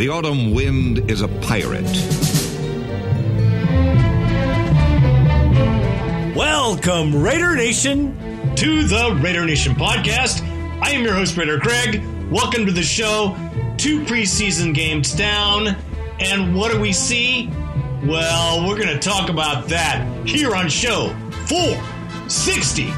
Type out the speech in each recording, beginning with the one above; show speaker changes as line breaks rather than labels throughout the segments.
The autumn wind is a pirate.
Welcome, Raider Nation, to the Raider Nation podcast. I am your host, Raider Greg. Welcome to the show. Two preseason games down. And what do we see? Well, we're going to talk about that here on show 460.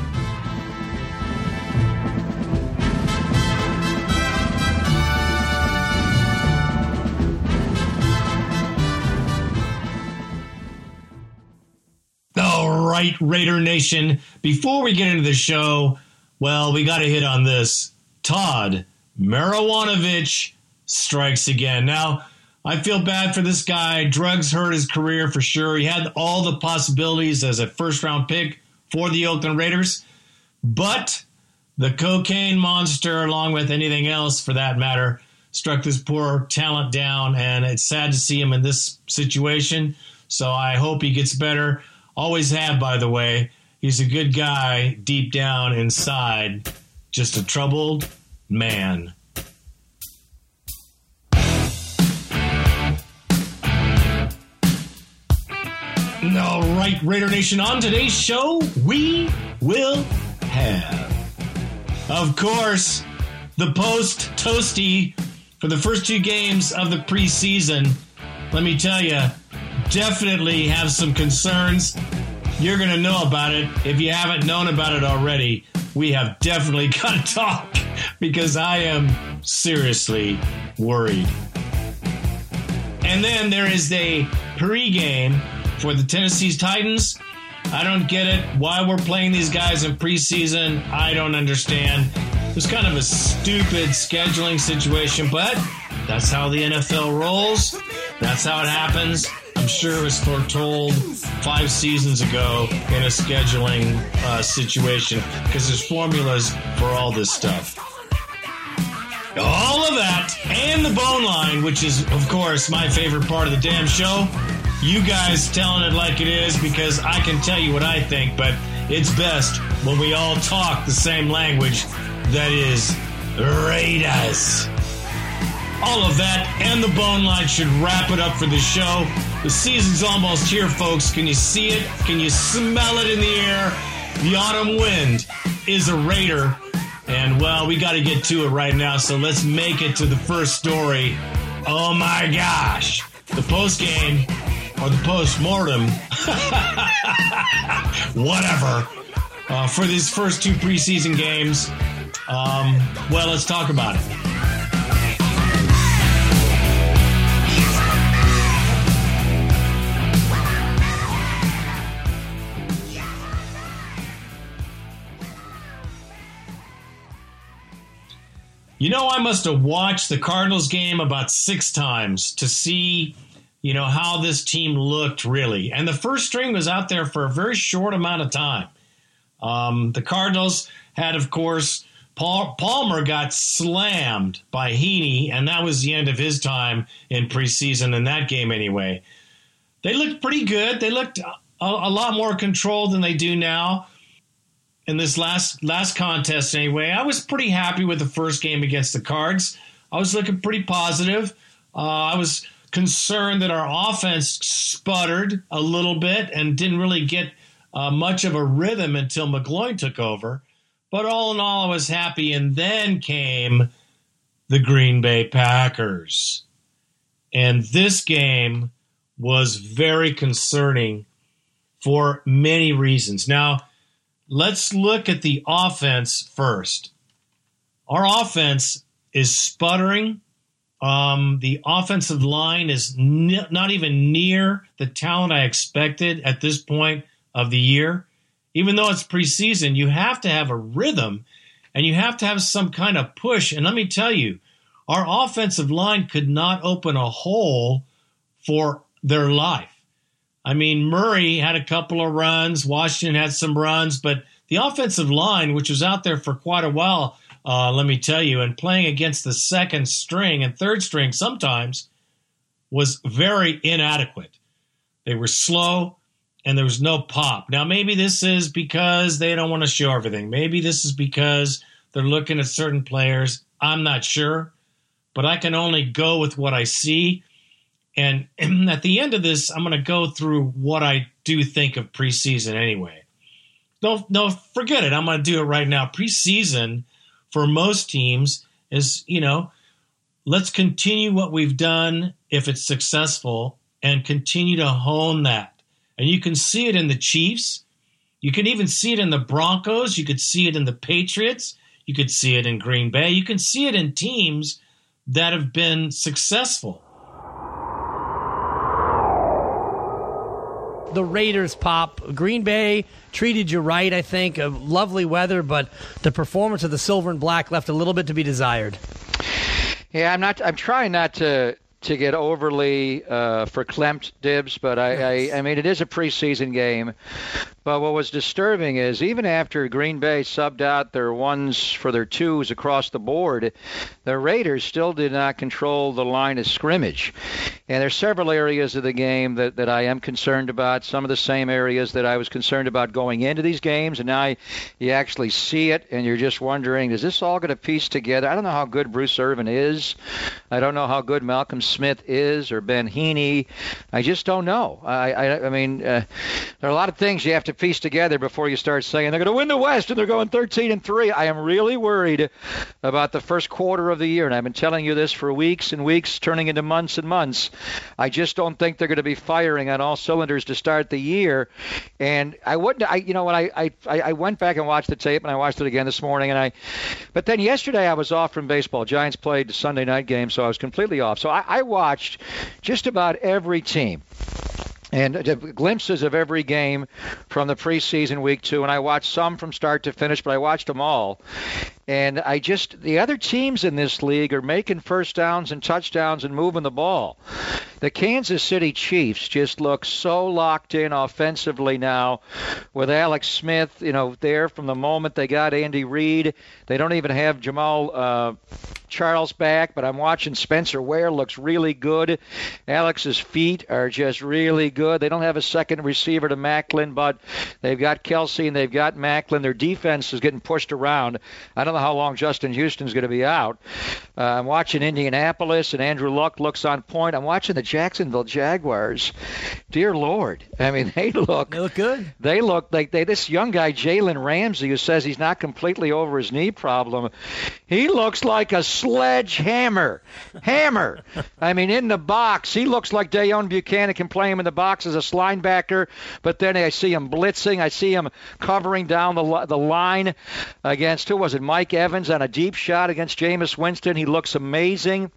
Right, Raider Nation. Before we get into the show, well, we got to hit on this. Todd Marijuanovich strikes again. Now, I feel bad for this guy. Drugs hurt his career for sure. He had all the possibilities as a first round pick for the Oakland Raiders, but the cocaine monster, along with anything else for that matter, struck this poor talent down, and it's sad to see him in this situation. So I hope he gets better. Always have, by the way. He's a good guy deep down inside, just a troubled man. All right, Raider Nation, on today's show, we will have, of course, the post toasty for the first two games of the preseason. Let me tell you, definitely have some concerns. You're going to know about it. If you haven't known about it already, we have definitely got to talk because I am seriously worried. And then there is a pregame for the Tennessee Titans. I don't get it. Why we're playing these guys in preseason, I don't understand. It was kind of a stupid scheduling situation, but that's how the NFL rolls. That's how it happens. I'm sure it was foretold five seasons ago in a scheduling uh, situation because there's formulas for all this stuff. All of that and the bone line, which is, of course, my favorite part of the damn show. You guys telling it like it is because I can tell you what I think, but it's best when we all talk the same language that is Raiders. All of that and the bone line should wrap it up for the show. The season's almost here, folks. Can you see it? Can you smell it in the air? The autumn wind is a Raider. And well, we got to get to it right now, so let's make it to the first story. Oh my gosh. The post game or the post mortem, whatever, uh, for these first two preseason games. Um, well, let's talk about it. You know, I must have watched the Cardinals game about six times to see, you know, how this team looked really. And the first string was out there for a very short amount of time. Um, the Cardinals had, of course, Palmer got slammed by Heeney, and that was the end of his time in preseason in that game anyway. They looked pretty good. They looked a, a lot more controlled than they do now in this last last contest anyway. I was pretty happy with the first game against the Cards. I was looking pretty positive. Uh, I was concerned that our offense sputtered a little bit and didn't really get uh, much of a rhythm until McGloin took over. But all in all, I was happy. And then came the Green Bay Packers. And this game was very concerning for many reasons. Now, let's look at the offense first. Our offense is sputtering. Um, the offensive line is n- not even near the talent I expected at this point of the year. Even though it's preseason, you have to have a rhythm and you have to have some kind of push. And let me tell you, our offensive line could not open a hole for their life. I mean, Murray had a couple of runs, Washington had some runs, but the offensive line, which was out there for quite a while, uh, let me tell you, and playing against the second string and third string sometimes was very inadequate. They were slow and there was no pop. Now, maybe this is because they don't want to show everything. Maybe this is because they're looking at certain players. I'm not sure. but I can only go with what I see. And, at the end of this, I'm going to go through what I do think of preseason anyway. No, no, forget it. I'm going to do it right now. Preseason for most teams is, you know, let's continue what we've done if it's successful and continue to hone that. And you can see it in the Chiefs. You can even see it in the Broncos. You could see it in the Patriots. You could see it in Green Bay. You can see it in teams that have been successful.
The Raiders pop. Green Bay treated you right, I think. A lovely weather, but the performance of the silver and black left a little bit to be desired.
Yeah, I'm not. I'm trying not to to get overly uh, verklempt dibs, but I, I, I mean it is a preseason game. But what was disturbing is even after Green Bay subbed out their ones for their twos across the board, the Raiders still did not control the line of scrimmage. And there's several areas of the game that, that I am concerned about, some of the same areas that I was concerned about going into these games. And now you actually see it and you're just wondering, is this all going to piece together? I don't know how good Bruce Irvin is. I don't know how good Malcolm Smith is or Ben Heeney. I just don't know. I, I, I mean, uh, there are a lot of things you have to piece together before you start saying they're going to win the West and they're going 13 and 3. I am really worried about the first quarter of the year, and I've been telling you this for weeks and weeks, turning into months and months. I just don't think they're going to be firing on all cylinders to start the year. And I wouldn't, I you know, when I I I went back and watched the tape, and I watched it again this morning, and I, but then yesterday I was off from baseball. Giants played the Sunday night game, so I was completely off. So I, I watched just about every team and glimpses of every game from the preseason week two. And I watched some from start to finish, but I watched them all. And I just, the other teams in this league are making first downs and touchdowns and moving the ball. The Kansas City Chiefs just look so locked in offensively now with Alex Smith, you know, there from the moment they got Andy Reid. They don't even have Jamal. uh, Charles back, but I'm watching Spencer Ware looks really good. Alex's feet are just really good. They don't have a second receiver to Maclin, but they've got Kelce and they've got Maclin. Their defense is getting pushed around. I don't know how long Justin Houston's going to be out. Uh, I'm watching Indianapolis, and Andrew Luck looks on point. I'm watching the Jacksonville Jaguars. Dear Lord, I mean they look
they look good.
They look like they this young guy Jalen Ramsey who says he's not completely over his knee problem. He looks like a sledgehammer, hammer. I mean in the box, he looks like Deone Bucannon can play him in the box as a linebacker, but then I see him blitzing. I see him covering down the the line against who was it? Mike Evans on a deep shot against Jameis Winston. He looks amazing.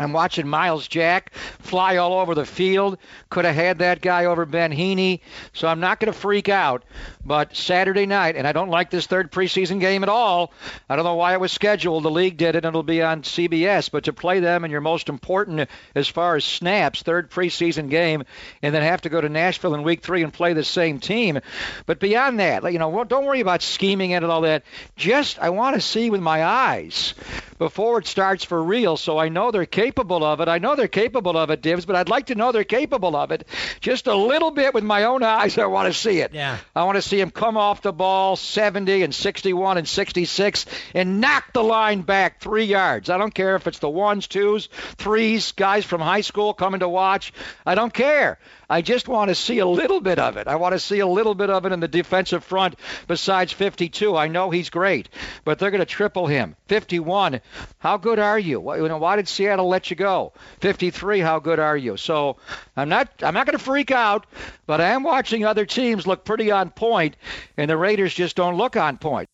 I'm watching Myles Jack fly all over the field. Could have had that guy over Ben Heeney. So I'm not going to freak out. But Saturday night, and I don't like this third preseason game at all. I don't know why it was scheduled. The league did it, and it'll be on CBS. But to play them in your most important, as far as snaps, third preseason game, and then have to go to Nashville in week three and play the same team. But beyond that, you know, don't worry about scheming and all that. Just I want to see with my eyes before it starts for real, so I know they're capable of it. I know they're capable of it, Divs, but I'd like to know they're capable of it just a little bit with my own eyes. I want to see it.
Yeah.
I want to see him come off the ball 70 and 61 and 66 and knock the line back three yards. I don't care if it's the ones, twos, threes, guys from high school coming to watch. I don't care. I just want to see a little bit of it. I want to see a little bit of it in the defensive front besides 52. I know he's great, but they're going to triple him. 51, how good are you? Why did Seattle let you go? 53, how good are you? So I'm not I'm not going to freak out, but I am watching other teams look pretty on point, and the Raiders just don't look on point.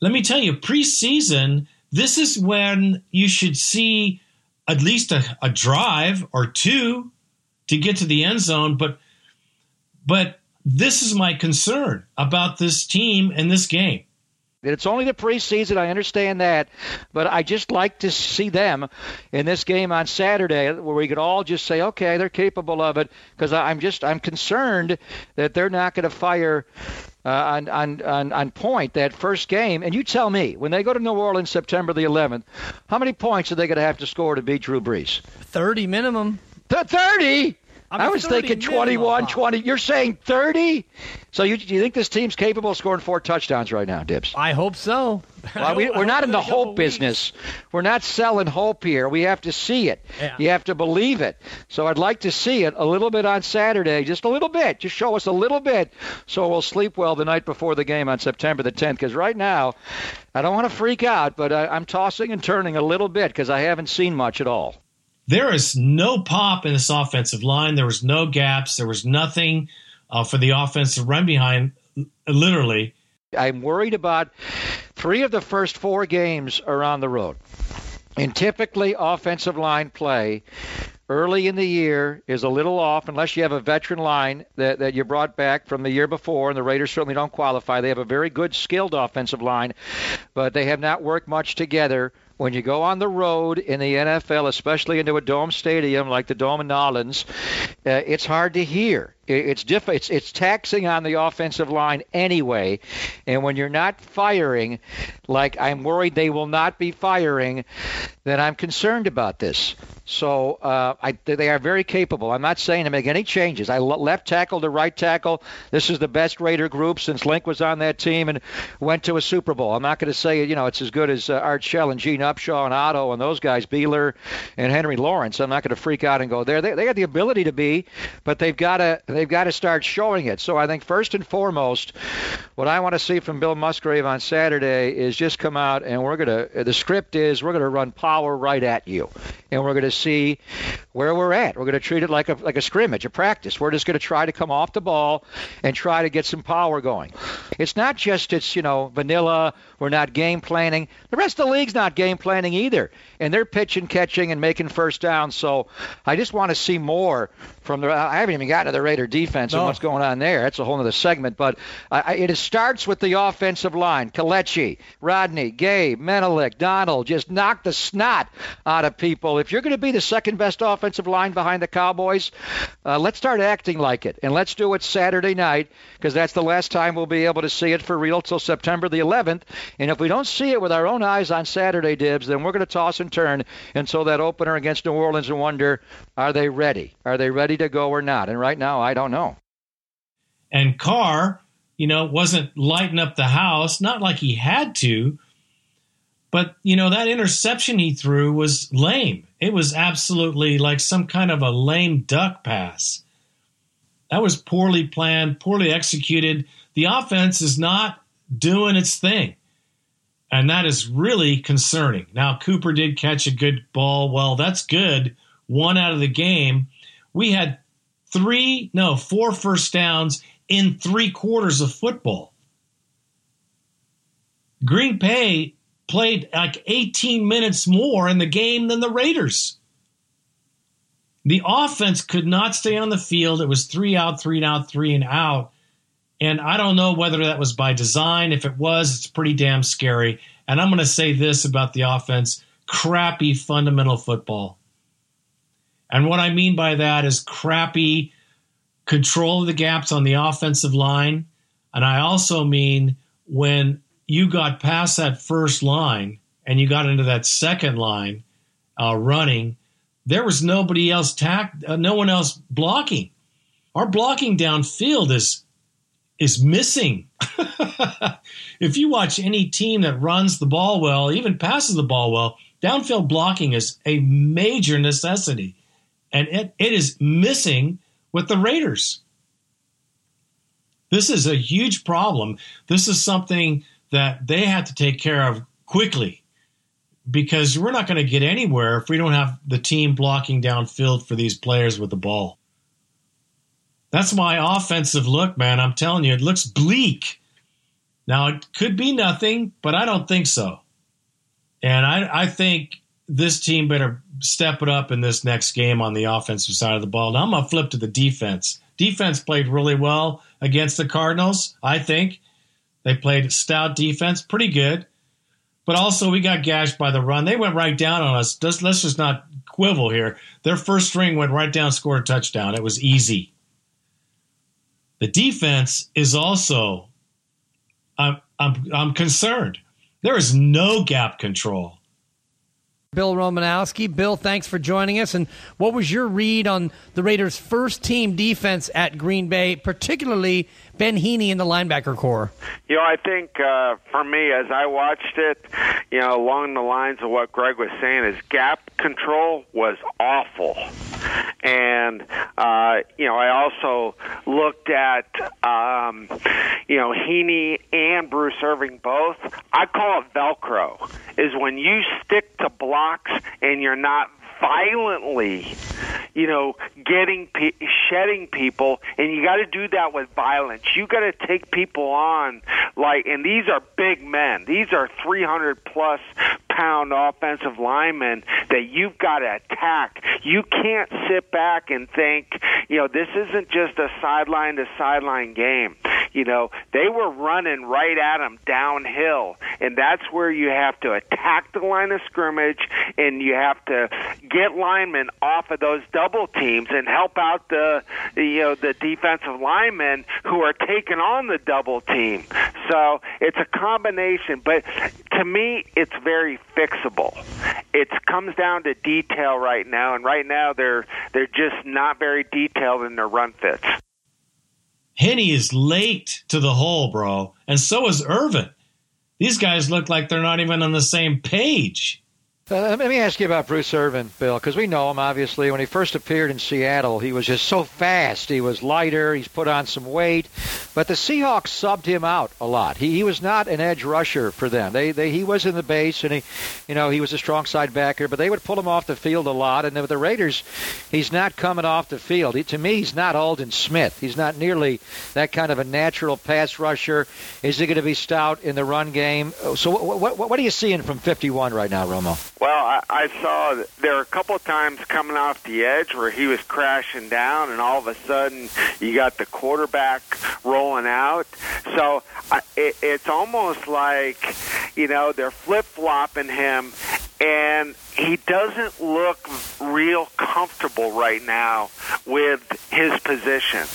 Let me tell you, preseason, this is when you should see at least a, a drive or two to get to the end zone. But but this is my concern about this team and this game.
It's only the preseason. I understand that, but I just like to see them in this game on Saturday, where we could all just say, "Okay, they're capable of it." Because I'm just I'm concerned that they're not going to fire uh, on, on on on point that first game. And you tell me, when they go to New Orleans September the 11th, how many points are they going to have to score to beat Drew Brees?
Thirty minimum.
The 30.
I, mean,
I was
30
thinking
minimum,
21,
20.
20. You're saying 30? So you, do you think this team's capable of scoring four touchdowns right now, Dibs?
I hope so.
Well, we, we're not in the hope business. We're not selling hope here. We have to see it.
Yeah.
You have to believe it. So I'd like to see it a little bit on Saturday, just a little bit. Just show us a little bit so we'll sleep well the night before the game on September the 10th. Because right now, I don't want to freak out, but I, I'm tossing and turning a little bit because I haven't seen much at all.
There is no pop in this offensive line. There was no gaps. There was nothing uh, for the offense to run behind, literally.
I'm worried about three of the first four games are on the road. And typically, offensive line play early in the year is a little off unless you have a veteran line that, that you brought back from the year before, and the Raiders certainly don't qualify. They have a very good, skilled offensive line, but they have not worked much together. When you go on the road in the NFL, especially into a dome stadium like the Dome in Nolans, uh, it's hard to hear. It, it's diff- It's it's taxing on the offensive line anyway, and when you're not firing, like I'm worried they will not be firing, then I'm concerned about this. So uh, I, they are very capable. I'm not saying to make any changes. I left tackle to right tackle. This is the best Raider group since Link was on that team and went to a Super Bowl. I'm not going to say you know it's as good as uh, Art Shell and Gene Upshaw and Otto and those guys, Beeler and Henry Lawrence. I'm not going to freak out and go there. They, they have the ability to be, but they've got to they've got to start showing it. So I think first and foremost, what I want to see from Bill Musgrave on Saturday is just come out and we're going to the script is we're going to run power right at you, and we're going to see where we're at. We're going to treat it like a like a scrimmage, a practice. We're just going to try to come off the ball and try to get some power going. It's not just it's you know vanilla. We're not game planning. The rest of the league's not game planning either, and they're pitching, catching, and making first downs. So I just want to see more from the. I haven't even gotten to the Raider defense and what's going on there. That's a whole other segment. But I, it starts with the offensive line: Kelechi, Rodney, Gay, Menelik, Donald. Just knock the snot out of people. If you're going to be the second best offensive line behind the Cowboys, uh, let's start acting like it, and let's do it Saturday night because that's the last time we'll be able to see it for real till September the 11th. And if we don't see it with our own eyes on Saturday, Dibs, then we're going to toss and turn until that opener against New Orleans and wonder, are they ready? Are they ready to go or not? And right now, I don't know.
And Carr, you know, wasn't lighting up the house, not like he had to, but, you know, that interception he threw was lame. It was absolutely like some kind of a lame duck pass. That was poorly planned, poorly executed. The offense is not doing its thing. And that is really concerning. Now, Cooper did catch a good ball. Well, that's good. One out of the game. We had three, no, four first downs in three quarters of football. Green Bay played like 18 minutes more in the game than the Raiders. The offense could not stay on the field. It was three out, three and out, three and out. And I don't know whether that was by design. If it was, it's pretty damn scary. And I'm going to say this about the offense crappy fundamental football. And what I mean by that is crappy control of the gaps on the offensive line. And I also mean when you got past that first line and you got into that second line uh, running, there was nobody else tack, uh, no one else blocking. Our blocking downfield is is missing. if you watch any team that runs the ball well, even passes the ball well, downfield blocking is a major necessity. And it, it is missing with the Raiders. This is a huge problem. This is something that they have to take care of quickly because we're not going to get anywhere if we don't have the team blocking downfield for these players with the ball. That's my offensive look, man. I'm telling you, it looks bleak. Now, it could be nothing, but I don't think so. And I, I think this team better step it up in this next game on the offensive side of the ball. Now, I'm to flip to the defense. Defense played really well against the Cardinals, I think. They played stout defense, pretty good. But also, we got gashed by the run. They went right down on us. Just, let's just not quibble here. Their first string went right down, scored a touchdown. It was easy. The defense is also, I'm, I'm, I'm concerned. There is no gap control.
Bill Romanowski. Bill, thanks for joining us. And what was your read on the Raiders' first team defense at Green Bay, particularly Ben Heeney in the linebacker core?
You know, I think uh, for me, as I watched it, you know, along the lines of what Greg was saying, is gap control was awful. And, uh, you know, I also looked at, um, you know, Heeney and Bruce Irvin both. I call it Velcro, is when you stick to blocks and you're not violently, you know, getting pe- shedding people, and you got to do that with violence. You got to take people on like, and these are big men. These are 300 plus pound offensive linemen that you've got to attack. You can't sit back and think, you know, this isn't just a sideline to sideline game. You know, they were running right at them downhill, and that's where you have to attack the line of scrimmage, and you have to get linemen off of those double teams and help out the, you know the defensive linemen who are taking on the double team. So it's a combination, but to me, it's very fixable. It comes down to detail right now, and right now they're they're just not very detailed in their run fits.
Heeney is late to the hole, bro, and so is Irvin. These guys look like they're not even on the same page.
Uh, let me ask you about Bruce Irvin, Bill, because we know him obviously. When he first appeared in Seattle, he was just so fast. He was lighter. He's put on some weight, but the Seahawks subbed him out a lot. He, he was not an edge rusher for them. They, they he was in the base, and he, you know, he was a strong side backer, but they would pull him off the field a lot. And with the Raiders, he's not coming off the field. He, to me, he's not Aldon Smith. He's not nearly that kind of a natural pass rusher. Is he going to be stout in the run game? So what, what, what are you seeing from 51 right now, Romo?
Well, I, I saw there were a couple of times coming off the edge where he was crashing down, and all of a sudden you got the quarterback rolling out. So I, it, it's almost like you know they're flip flopping him, and he doesn't look real comfortable right now with his position.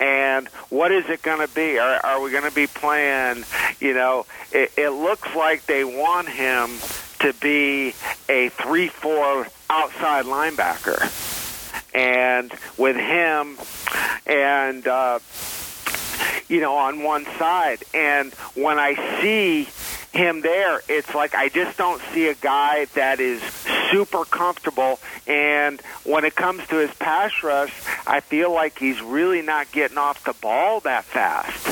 And what is it going to be? Are, are we going to be playing? You know, it, it looks like they want him to be a 3 4 outside linebacker. And with him and, uh, you know, on one side. And when I see him there, it's like I just don't see a guy that is super comfortable. And when it comes to his pass rush, I feel like he's really not getting off the ball that fast.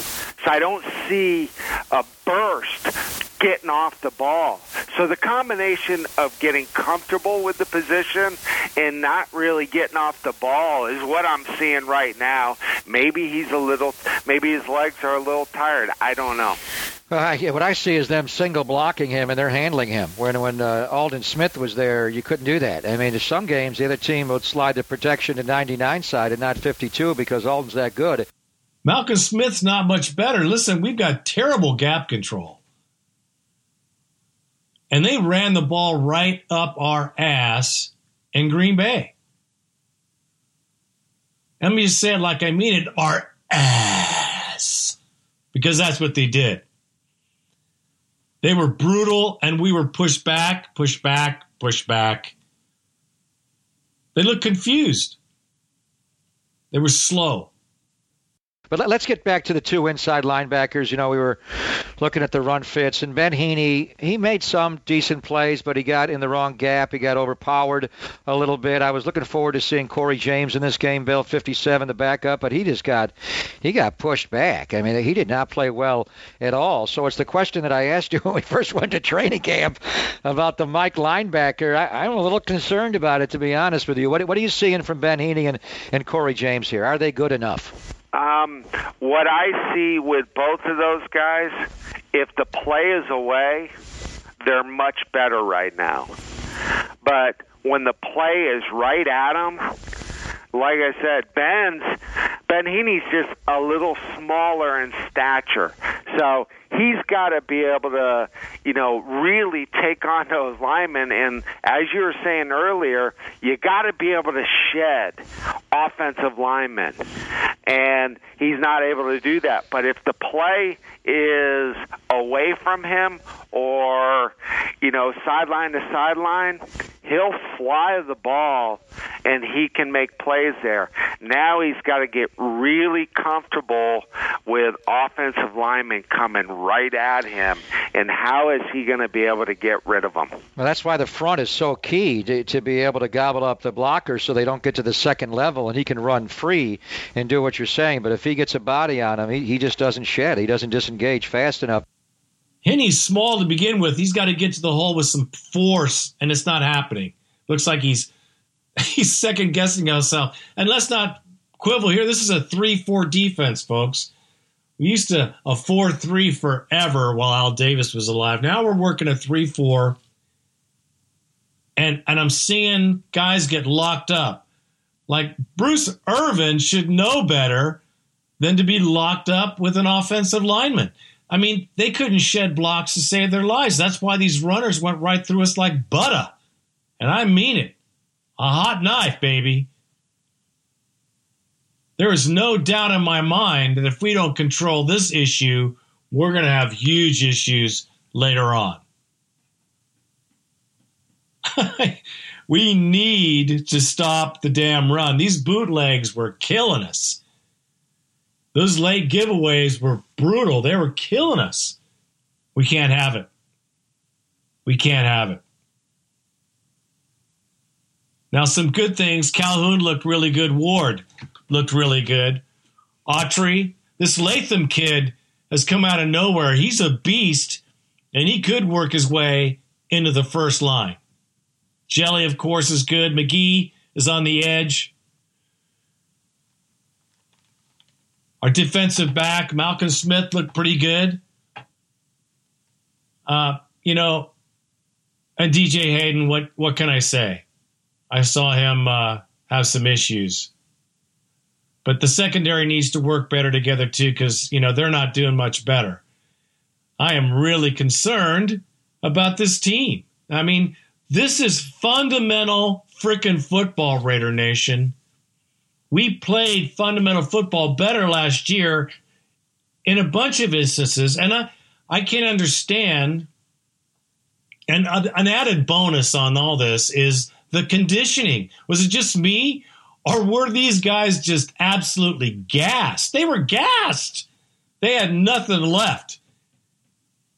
So I don't see a burst getting off the ball. So the combination of getting comfortable with the position and not really getting off the ball is what I'm seeing right now. Maybe he's a little, maybe his legs are a little tired. I don't know.
Uh, yeah, what I see is them single blocking him and they're handling him. When when uh, Aldon Smith was there, you couldn't do that. I mean, in some games, the other team would slide the protection to 99 side and not 52 because Aldon's that good.
Malcolm Smith's not much better. Listen, we've got terrible gap control and they ran the ball right up our ass in Green Bay. Let me just say it like I mean it our ass. Because that's what they did. They were brutal and we were pushed back, pushed back, pushed back. They looked confused. They were slow.
But let, us get back to the two inside linebackers. You know, we were looking at the run fits, and Ben Heeney, he made some decent plays, but he got in the wrong gap. He got overpowered a little bit. I was looking forward to seeing Corey James in this game, Bill 57, the backup, but he just got he got pushed back. I mean, he did not play well at all. So it's the question that I asked you when we first went to training camp about the Mike linebacker. I, I'm a little concerned about it, to be honest with you. What, what are you seeing from Ben Heeney and, and Corey James here? Are they good enough?
Um, what I see with both of those guys, if the play is away, they're much better right now. But when the play is right at them, like I said, Ben's Ben Heeney's just a little smaller in stature, so he's got to be able to, you know, really take on those linemen. And as you were saying earlier, you got to be able to shed offensive linemen, and he's not able to do that. But if the play is away from him or you know sideline to sideline he'll fly the ball and he can make plays there. Now he's got to get really comfortable with offensive linemen coming right at him, and how is he going to be able to get rid of them?
Well, that's why the front is so key to, to be able to gobble up the blockers so they don't get to the second level and he can run free and do what you're saying. But if he gets a body on him, he, he just doesn't shed. He doesn't disengage fast enough.
Heeney's small to begin with. He's got to get to the hole with some force, and it's not happening. Looks like he's he's second guessing himself. And let's not quibble here. This is a three-four defense, folks. We used to a four-three forever while Al Davis was alive. Now we're working a three-four, and and I'm seeing guys get locked up. Like Bruce Irvin should know better than to be locked up with an offensive lineman. I mean, they couldn't shed blocks to save their lives. That's why these runners went right through us like butter. And I mean it. A hot knife, baby. There is no doubt in my mind that if we don't control this issue, we're going to have huge issues later on. we need to stop the damn run. These bootlegs were killing us. Those late giveaways were brutal. They were killing us. We can't have it. We can't have it. Now, some good things. Calhoun looked really good. Ward looked really good. Autry, this Latham kid has come out of nowhere. He's a beast, and he could work his way into the first line. Jelly, of course, is good. McGee is on the edge. Our defensive back, Malcolm Smith, looked pretty good. Uh, you know, and DJ Hayden, what what can I say? I saw him uh, have some issues, but the secondary needs to work better together too, because you know they're not doing much better. I am really concerned about this team. I mean, this is fundamental freaking football, Raider Nation we played fundamental football better last year in a bunch of instances. And I, I can't understand. And an added bonus on all this is the conditioning. Was it just me? Or were these guys just absolutely gassed? They were gassed. They had nothing left.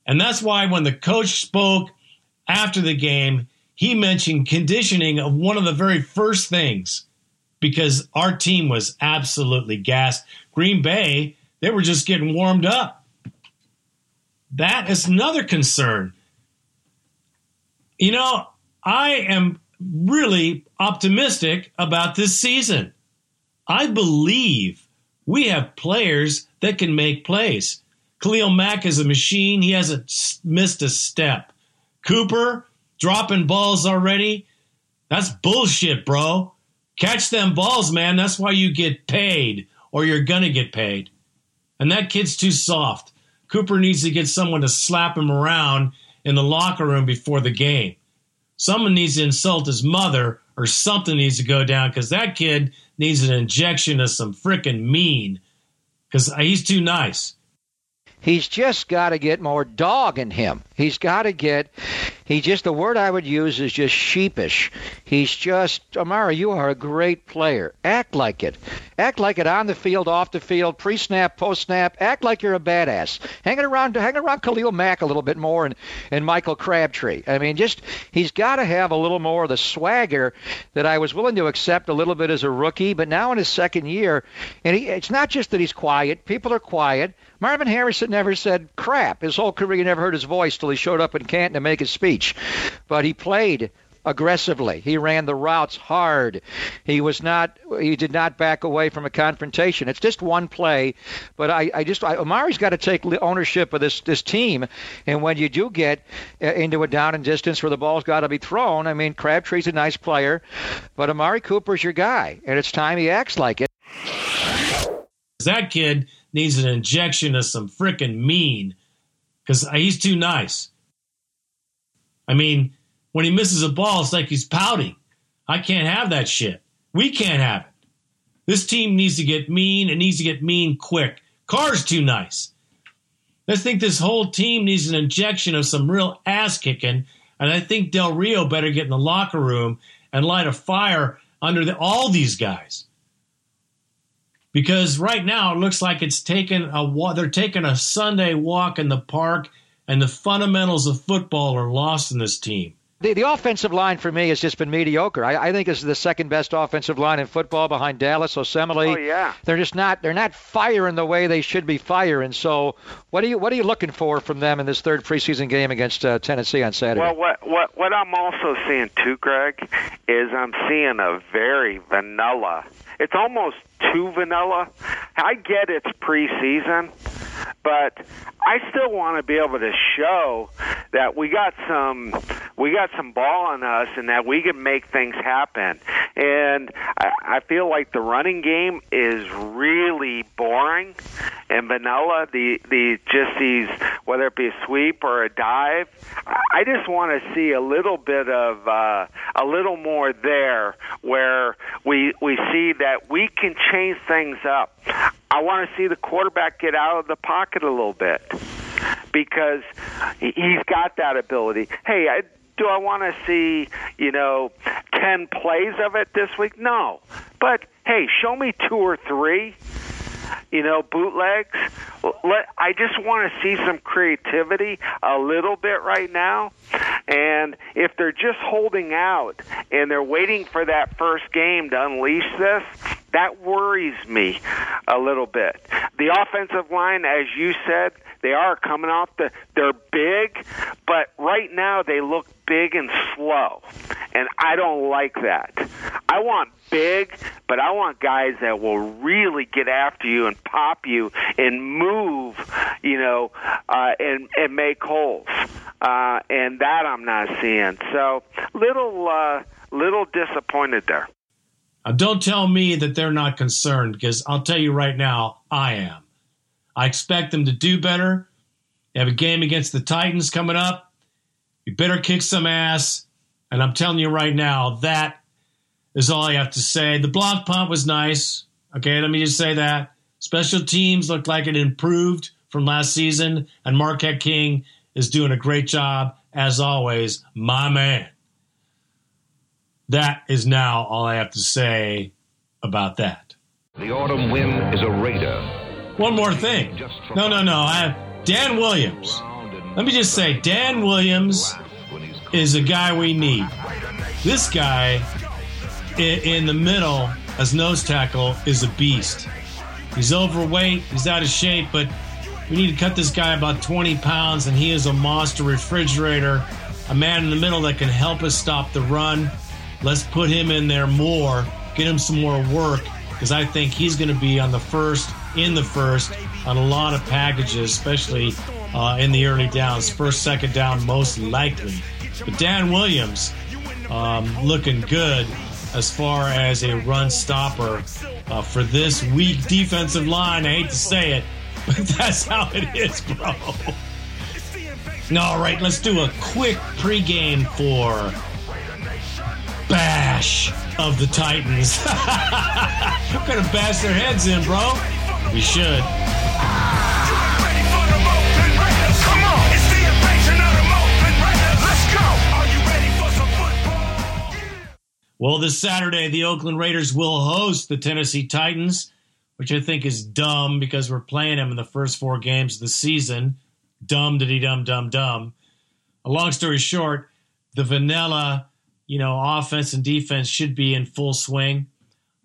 And that's why when the coach spoke after the game, he mentioned conditioning of one of the very first things because our team was absolutely gassed. Green Bay, they were just getting warmed up. That is another concern. You know, I am really optimistic about this season. I believe we have players that can make plays. Khalil Mack is a machine. He hasn't missed a step. Cooper dropping balls already. That's bullshit, bro. Catch them balls, man. That's why you get paid, or you're going to get paid. And that kid's too soft. Cooper needs to get someone to slap him around in the locker room before the game. Someone needs to insult his mother, or something needs to go down because that kid needs an injection of some freaking mean because he's too nice.
He's just got to get more dog in him. He's got to get. He just the word I would use is just sheepish. He's just Amari. You are a great player. Act like it. Act like it on the field, off the field, pre-snap, post-snap. Act like you're a badass. Hanging around, hanging around Khalil Mack a little bit more, and and Michael Crabtree. I mean, just he's got to have a little more of the swagger that I was willing to accept a little bit as a rookie, but now in his second year, and he, it's not just that he's quiet. People are quiet. Marvin Harrison never said crap. His whole career, you never heard his voice till he showed up in Canton to make his speech. But he played aggressively. He ran the routes hard. He was not. He did not back away from a confrontation. It's just one play, but I, I just Amari's got to take ownership of this this team. And when you do get uh, into a down and distance where the ball's got to be thrown, I mean Crabtree's a nice player, but Amari Cooper's your guy, and it's time he acts like it.
That kid needs an injection of some freaking mean because he's too nice. I mean, when he misses a ball, it's like he's pouting. I can't have that shit. We can't have it. This team needs to get mean. It needs to get mean quick. Carr's too nice. I think this whole team needs an injection of some real ass kicking. And I think Del Rio better get in the locker room and light a fire under the, all these guys. Because right now it looks like it's taken a they're taking a Sunday walk in the park and the fundamentals of football are lost in this team.
The, the offensive line for me has just been mediocre. I, I think this is the second best offensive line in football behind Dallas, Osemele.
Oh yeah.
They're just not they're not firing the way they should be firing. So what are you what are you looking for from them in this third preseason game against uh, Tennessee on Saturday?
Well, what what what I'm also seeing too, Greg, is I'm seeing a very vanilla. It's almost too vanilla. I get it's preseason, but I still want to be able to show that we got some we got some ball on us and that we can make things happen. And I, I feel like the running game is really boring and vanilla. The the just these whether it be a sweep or a dive. I just want to see a little bit of uh, a little more there where we we see that we can change things up. I want to see the quarterback get out of the pocket a little bit because he's got that ability. Hey, I, do I want to see, you know, 10 plays of it this week? No. But hey, show me two or three you know, bootlegs. Let I just want to see some creativity a little bit right now. And if they're just holding out and they're waiting for that first game to unleash this, that worries me a little bit. The offensive line, as you said, they are coming off the. They're big, but right now they look big and slow, and I don't like that. I want big, but I want guys that will really get after you and pop you and move, you know, uh, and and make holes. Uh, and that I'm not seeing. So little uh, little disappointed there.
Uh, don't tell me that they're not concerned because I'll tell you right now, I am. I expect them to do better. They have a game against the Titans coming up. You better kick some ass. And I'm telling you right now, that is all I have to say. The block punt was nice. Okay, let me just say that. Special teams looked like it improved from last season, and Marquette King is doing a great job, as always, my man. That is now all I have to say about that.
The autumn wind is a raider.
One more thing. No, no, no. I have Dan Williams. Let me just say, Dan Williams is a guy we need. This guy in, in the middle as nose tackle is a beast. He's overweight, he's out of shape, but we need to cut this guy about 20 pounds, and he is a monster refrigerator, a man in the middle that can help us stop the run. Let's put him in there more, get him some more work, because I think he's going to be on the first, in the first, on a lot of packages, especially uh, in the early downs. First, second down, most likely. But Dan Williams um, looking good as far as a run stopper uh, for this weak defensive line. I hate to say it, but that's how it is, bro. All right, let's do a quick pregame for Bash of the Titans. We're going to bash their heads in, bro. We should. Well, this Saturday, the Oakland Raiders will host the Tennessee Titans, which I think is dumb because we're playing them in the first four games of the season. Dumb, diddy, dum, dum, dum. A long story short, the vanilla, you know, offense and defense should be in full swing.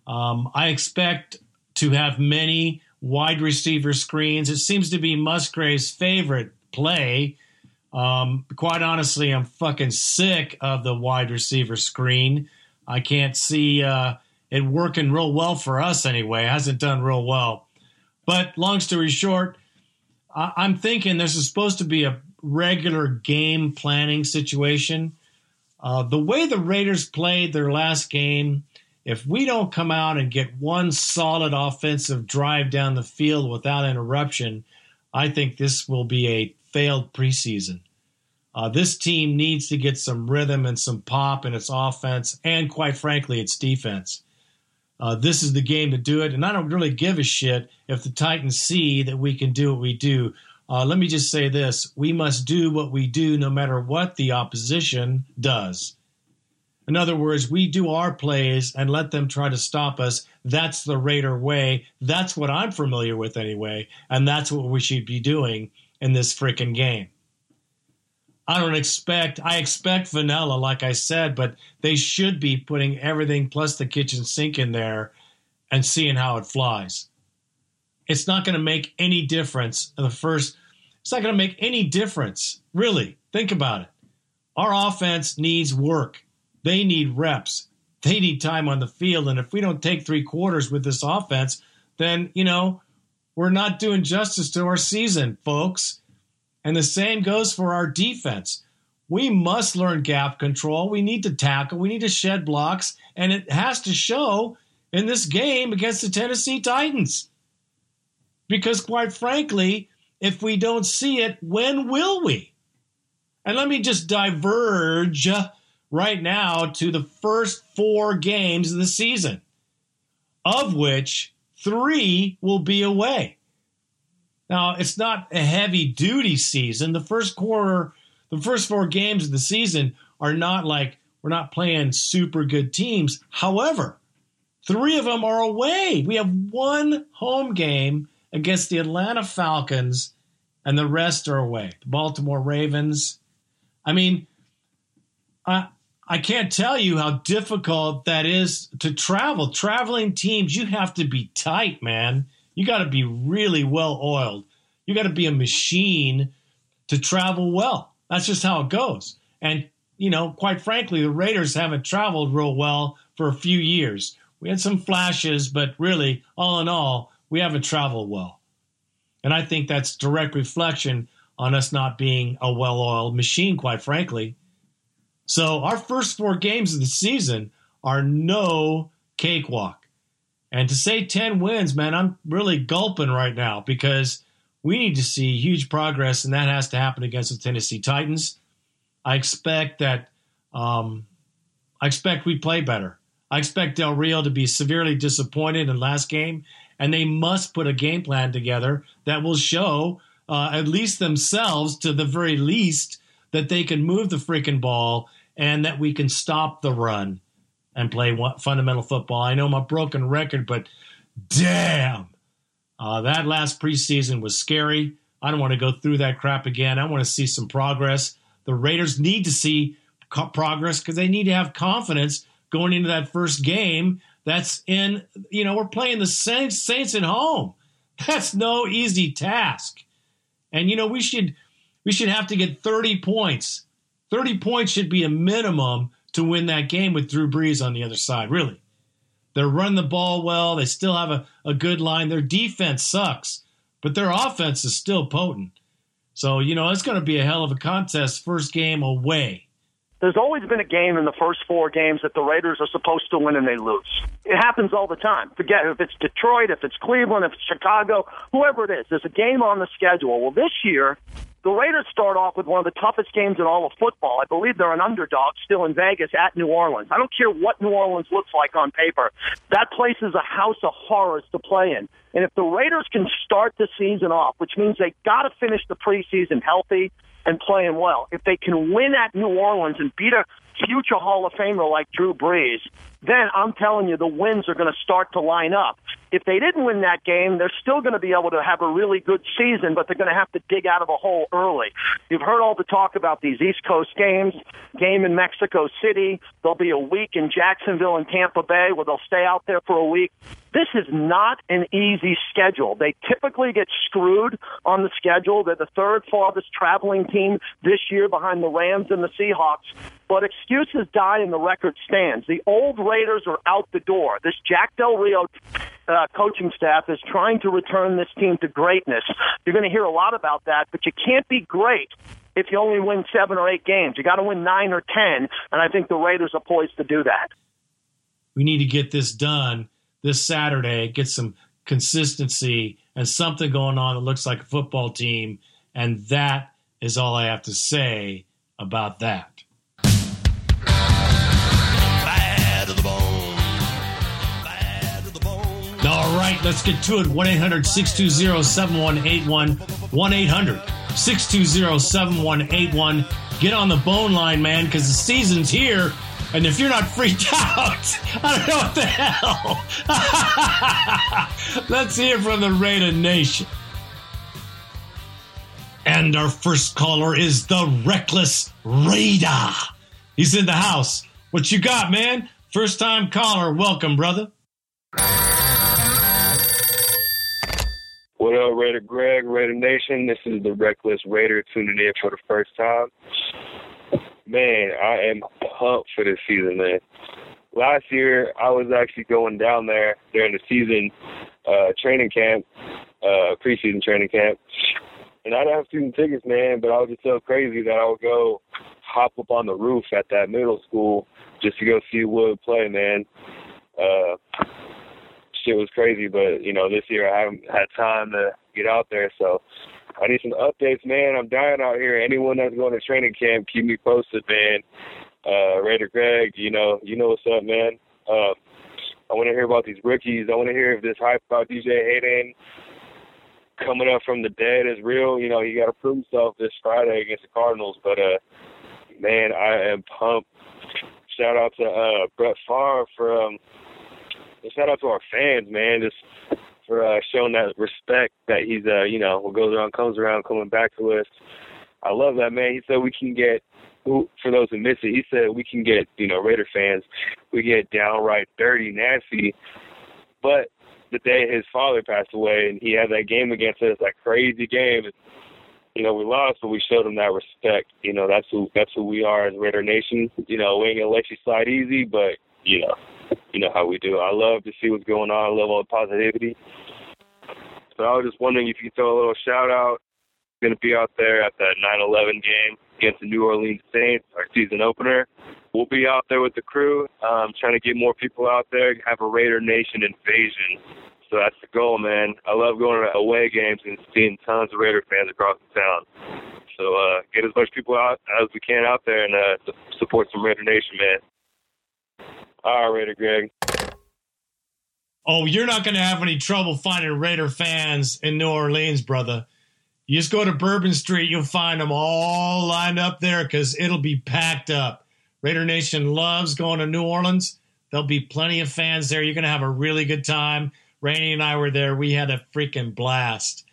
Um, I expect to have many wide receiver screens. It seems to be Musgrave's favorite play. Um, quite honestly, I'm fucking sick of the wide receiver screen. I can't see uh, it working real well for us anyway. It hasn't done real well. But long story short, I- I'm thinking this is supposed to be a regular game planning situation. Uh, the way the Raiders played their last game, if we don't come out and get one solid offensive drive down the field without interruption, I think this will be a failed preseason. Uh, this team needs to get some rhythm and some pop in its offense and, quite frankly, its defense. Uh, this is the game to do it, and I don't really give a shit if the Titans see that we can do what we do. Uh, let me just say this we must do what we do no matter what the opposition does. In other words, we do our plays and let them try to stop us. That's the Raider way. That's what I'm familiar with anyway. And that's what we should be doing in this freaking game. I don't expect, I expect vanilla, like I said, but they should be putting everything plus the kitchen sink in there and seeing how it flies. It's not going to make any difference in the first, it's not going to make any difference, really. Think about it. Our offense needs work. They need reps. They need time on the field. And if we don't take three quarters with this offense, then, you know, we're not doing justice to our season, folks. And the same goes for our defense. We must learn gap control. We need to tackle. We need to shed blocks. And it has to show in this game against the Tennessee Titans. Because, quite frankly, if we don't see it, when will we? And let me just diverge uh, right now to the first four games of the season, of which three will be away. Now, it's not a heavy duty season. The first quarter, the first four games of the season are not like we're not playing super good teams. However, three of them are away. We have one home game against the Atlanta Falcons, and the rest are away. The Baltimore Ravens. I mean, I, I can't tell you how difficult that is to travel. Traveling teams, you have to be tight, man. You got to be really well oiled. You got to be a machine to travel well. That's just how it goes. And, you know, quite frankly, the Raiders haven't traveled real well for a few years. We had some flashes, but really, all in all, we haven't traveled well. And I think that's direct reflection on us not being a well oiled machine, quite frankly. So our first four games of the season are no cakewalk. And to say 10 wins, man, I'm really gulping right now because we need to see huge progress, and that has to happen against the Tennessee Titans. I expect that um, I expect we play better. I expect Del Rio to be severely disappointed in last game, and they must put a game plan together that will show uh, at least themselves, to the very least, that they can move the freaking ball and that we can stop the run and play fundamental football. I know I'm a broken record, but damn, uh, that last preseason was scary. I don't want to go through that crap again. I want to see some progress. The Raiders need to see co- progress because they need to have confidence going into that first game. That's in, you know, we're playing the Saints, Saints at home. That's no easy task. And you know, we should we should have to get 30 points. 30 points should be a minimum to win that game with Drew Brees on the other side, really. They're running the ball well. They still have a, a good line. Their defense sucks, but their offense is still potent. So, you know, it's going to be a hell of a contest first game away.
There's always been a game in the first four games that the Raiders are supposed to win and they lose. It happens all the time. Forget if it's Detroit, if it's Cleveland, if it's Chicago, whoever it is. There's a game on the schedule. Well, this year, the Raiders start off with one of the toughest games in all of football. I believe they're an underdog still in Vegas at New Orleans. I don't care what New Orleans looks like on paper. That place is a house of horrors to play in. And if the Raiders can start the season off, which means they got to finish the preseason healthy and playing well, if they can win at New Orleans and beat a future Hall of Famer like Drew Brees, then I'm telling you the wins are going to start to line up. If they didn't win that game, they're still going to be able to have a really good season, but they're going to have to dig out of a hole early. You've heard all the talk about these East Coast games, game in Mexico City. There'll be a week in Jacksonville and Tampa Bay where they'll stay out there for a week. This is not an easy schedule. They typically get screwed on the schedule. They're the third farthest traveling team this year behind the Rams and the Seahawks. But excuses die and the record stands. The old Raiders are out the door. This Jack Del Rio uh, coaching staff is trying to return this team to greatness. You're going to hear a lot about that, but you can't be great if you only win seven or eight games. You got to win nine or ten, and I think the Raiders are poised to do that.
We need to get this done this Saturday. Get some consistency and something going on that looks like a football team, and that is all I have to say about that. All right, let's get to it. 1 800 620 7181. 1 800 620 7181. Get on the bone line, man, because the season's here. And if you're not freaked out, I don't know what the hell. Let's hear from the Raider Nation. And our first caller is the Reckless Raider. He's in the house. What you got, man? First time caller. Welcome, brother.
What up, Raider Greg, Raider Nation? This is the Reckless Raider tuning in for the first time. Man, I am pumped for this season, man. Last year, I was actually going down there during the season uh, training camp, uh, preseason training camp, and I didn't have season tickets, man. But I was just so crazy that I would go hop up on the roof at that middle school just to go see Wood play, man. Uh, shit was crazy, but you know, this year I haven't had time to get out there, so I need some updates, man. I'm dying out here. Anyone that's going to training camp, keep me posted, man. Uh, Raider Greg, you know, you know what's up, man. Uh, I want to hear about these rookies. I want to hear if this hype about DJ Hayden coming up from the dead is real. You know, he got to prove himself this Friday against the Cardinals. But uh, man, I am pumped. Shout out to uh, Brett Favre for um, shout out to our fans, man, just for uh, showing that respect that he's, uh, you know, what goes around comes around, coming back to us. I love that, man. He said we can get, for those who miss it, he said we can get, you know, Raider fans, we get downright dirty, nasty. But the day his father passed away and he had that game against us, that crazy game, you know, we lost, but we showed him that respect. You know, that's who that's who we are as Raider Nation. You know, we ain't gonna let you slide easy, but you know, you know how we do. I love to see what's going on. I love all the positivity. So I was just wondering if you could throw a little shout out. To be out there at the 9/11 game against the New Orleans Saints, our season opener. We'll be out there with the crew, um, trying to get more people out there, have a Raider Nation invasion. So that's the goal, man. I love going to away games and seeing tons of Raider fans across the town. So uh, get as much people out as we can out there and uh, support some Raider Nation, man. All right, Raider Greg.
Oh, you're not going to have any trouble finding Raider fans in New Orleans, brother. You just go to Bourbon Street, you'll find them all lined up there because it'll be packed up. Raider Nation loves going to New Orleans. There'll be plenty of fans there. You're going to have a really good time. Randy and I were there. We had a freaking blast.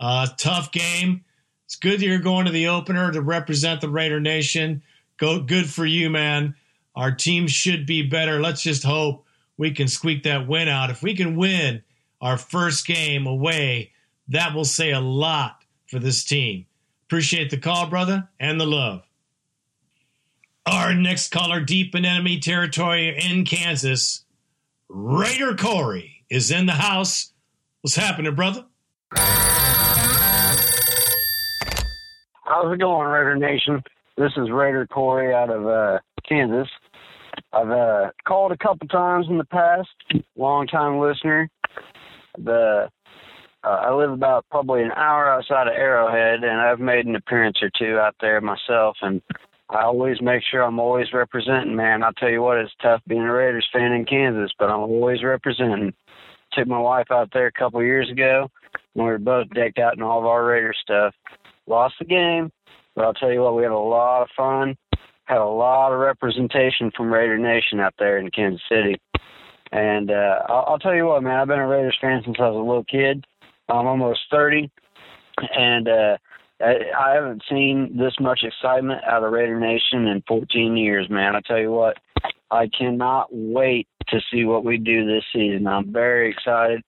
Uh, tough game. It's good that you're going to the opener to represent the Raider Nation. Go, good for you, man. Our team should be better. Let's just hope we can squeak that win out. If we can win our first game away, that will say a lot for this team. Appreciate the call, brother, and the love. Our next caller, deep in enemy territory in Kansas, Raider Cory is in the house. What's happening, brother?
How's it going, Raider Nation? This is Raider Cory out of uh, Kansas. I've uh, called a couple times in the past. Long time listener. The uh, I live about probably an hour outside of Arrowhead, and I've made an appearance or two out there myself. And I always make sure I'm always representing. Man, I'll tell you what, it's tough being a Raiders fan in Kansas, but I'm always representing. Took my wife out there a couple years ago, we were both decked out in all of our Raider stuff. Lost the game, but I'll tell you what, we had a lot of fun had a lot of representation from Raider Nation out there in Kansas City. And uh, I'll, I'll tell you what, man, I've been a Raiders fan since I was a little kid. I'm almost 30, and uh, I, haven't seen this much excitement out of Raider Nation in 14 years, man. I tell you what, I cannot wait to see what we do this season. I'm very excited.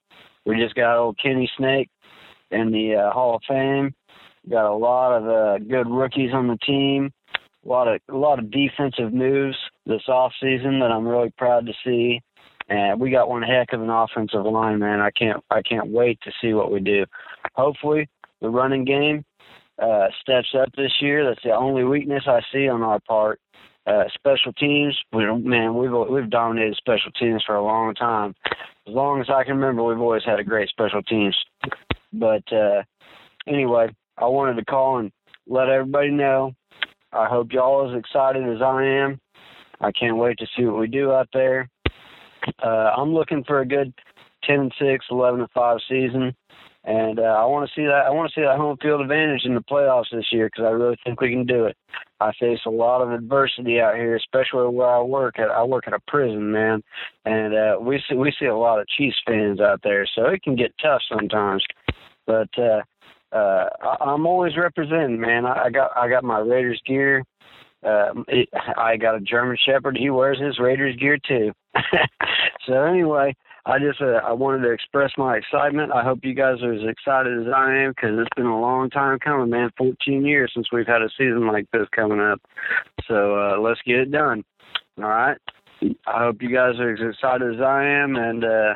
We just got old Kenny Snake in the uh, Hall of Fame. got a lot of uh, good rookies on the team a lot of a lot of defensive moves this off season that I'm really proud to see. And we got one heck of an offensive line, man. I can't I can't wait to see what we do. Hopefully, the running game uh, steps up this year. That's the only weakness I see on our part. Uh, special teams, we man, we've we've dominated special teams for a long time. As long as I can remember, we've always had a great special teams. But uh, anyway, I wanted to call and let everybody know I hope y'all as excited as I am. I can't wait to see what we do out there. Uh, I'm looking for a good ten and 6, 11 and 5 season, and uh, I want to see that. I want to see that home field advantage in the playoffs this year because I really think we can do it. I face a lot of adversity out here, especially where I work at. I work at a prison, man, and uh, we see we see a lot of Chiefs fans out there, so it can get tough sometimes. But uh, uh, I, I'm always representing, man. I, I got I got my Raiders gear. Uh, it, I got a German Shepherd. He wears his Raiders gear too. so anyway, I just uh, I wanted to express my excitement. I hope you guys are as excited as I am because it's been a long time coming, man. 14 years since we've had a season like this coming up. So uh, let's get it done. All right. I hope you guys are as excited as I am, and uh,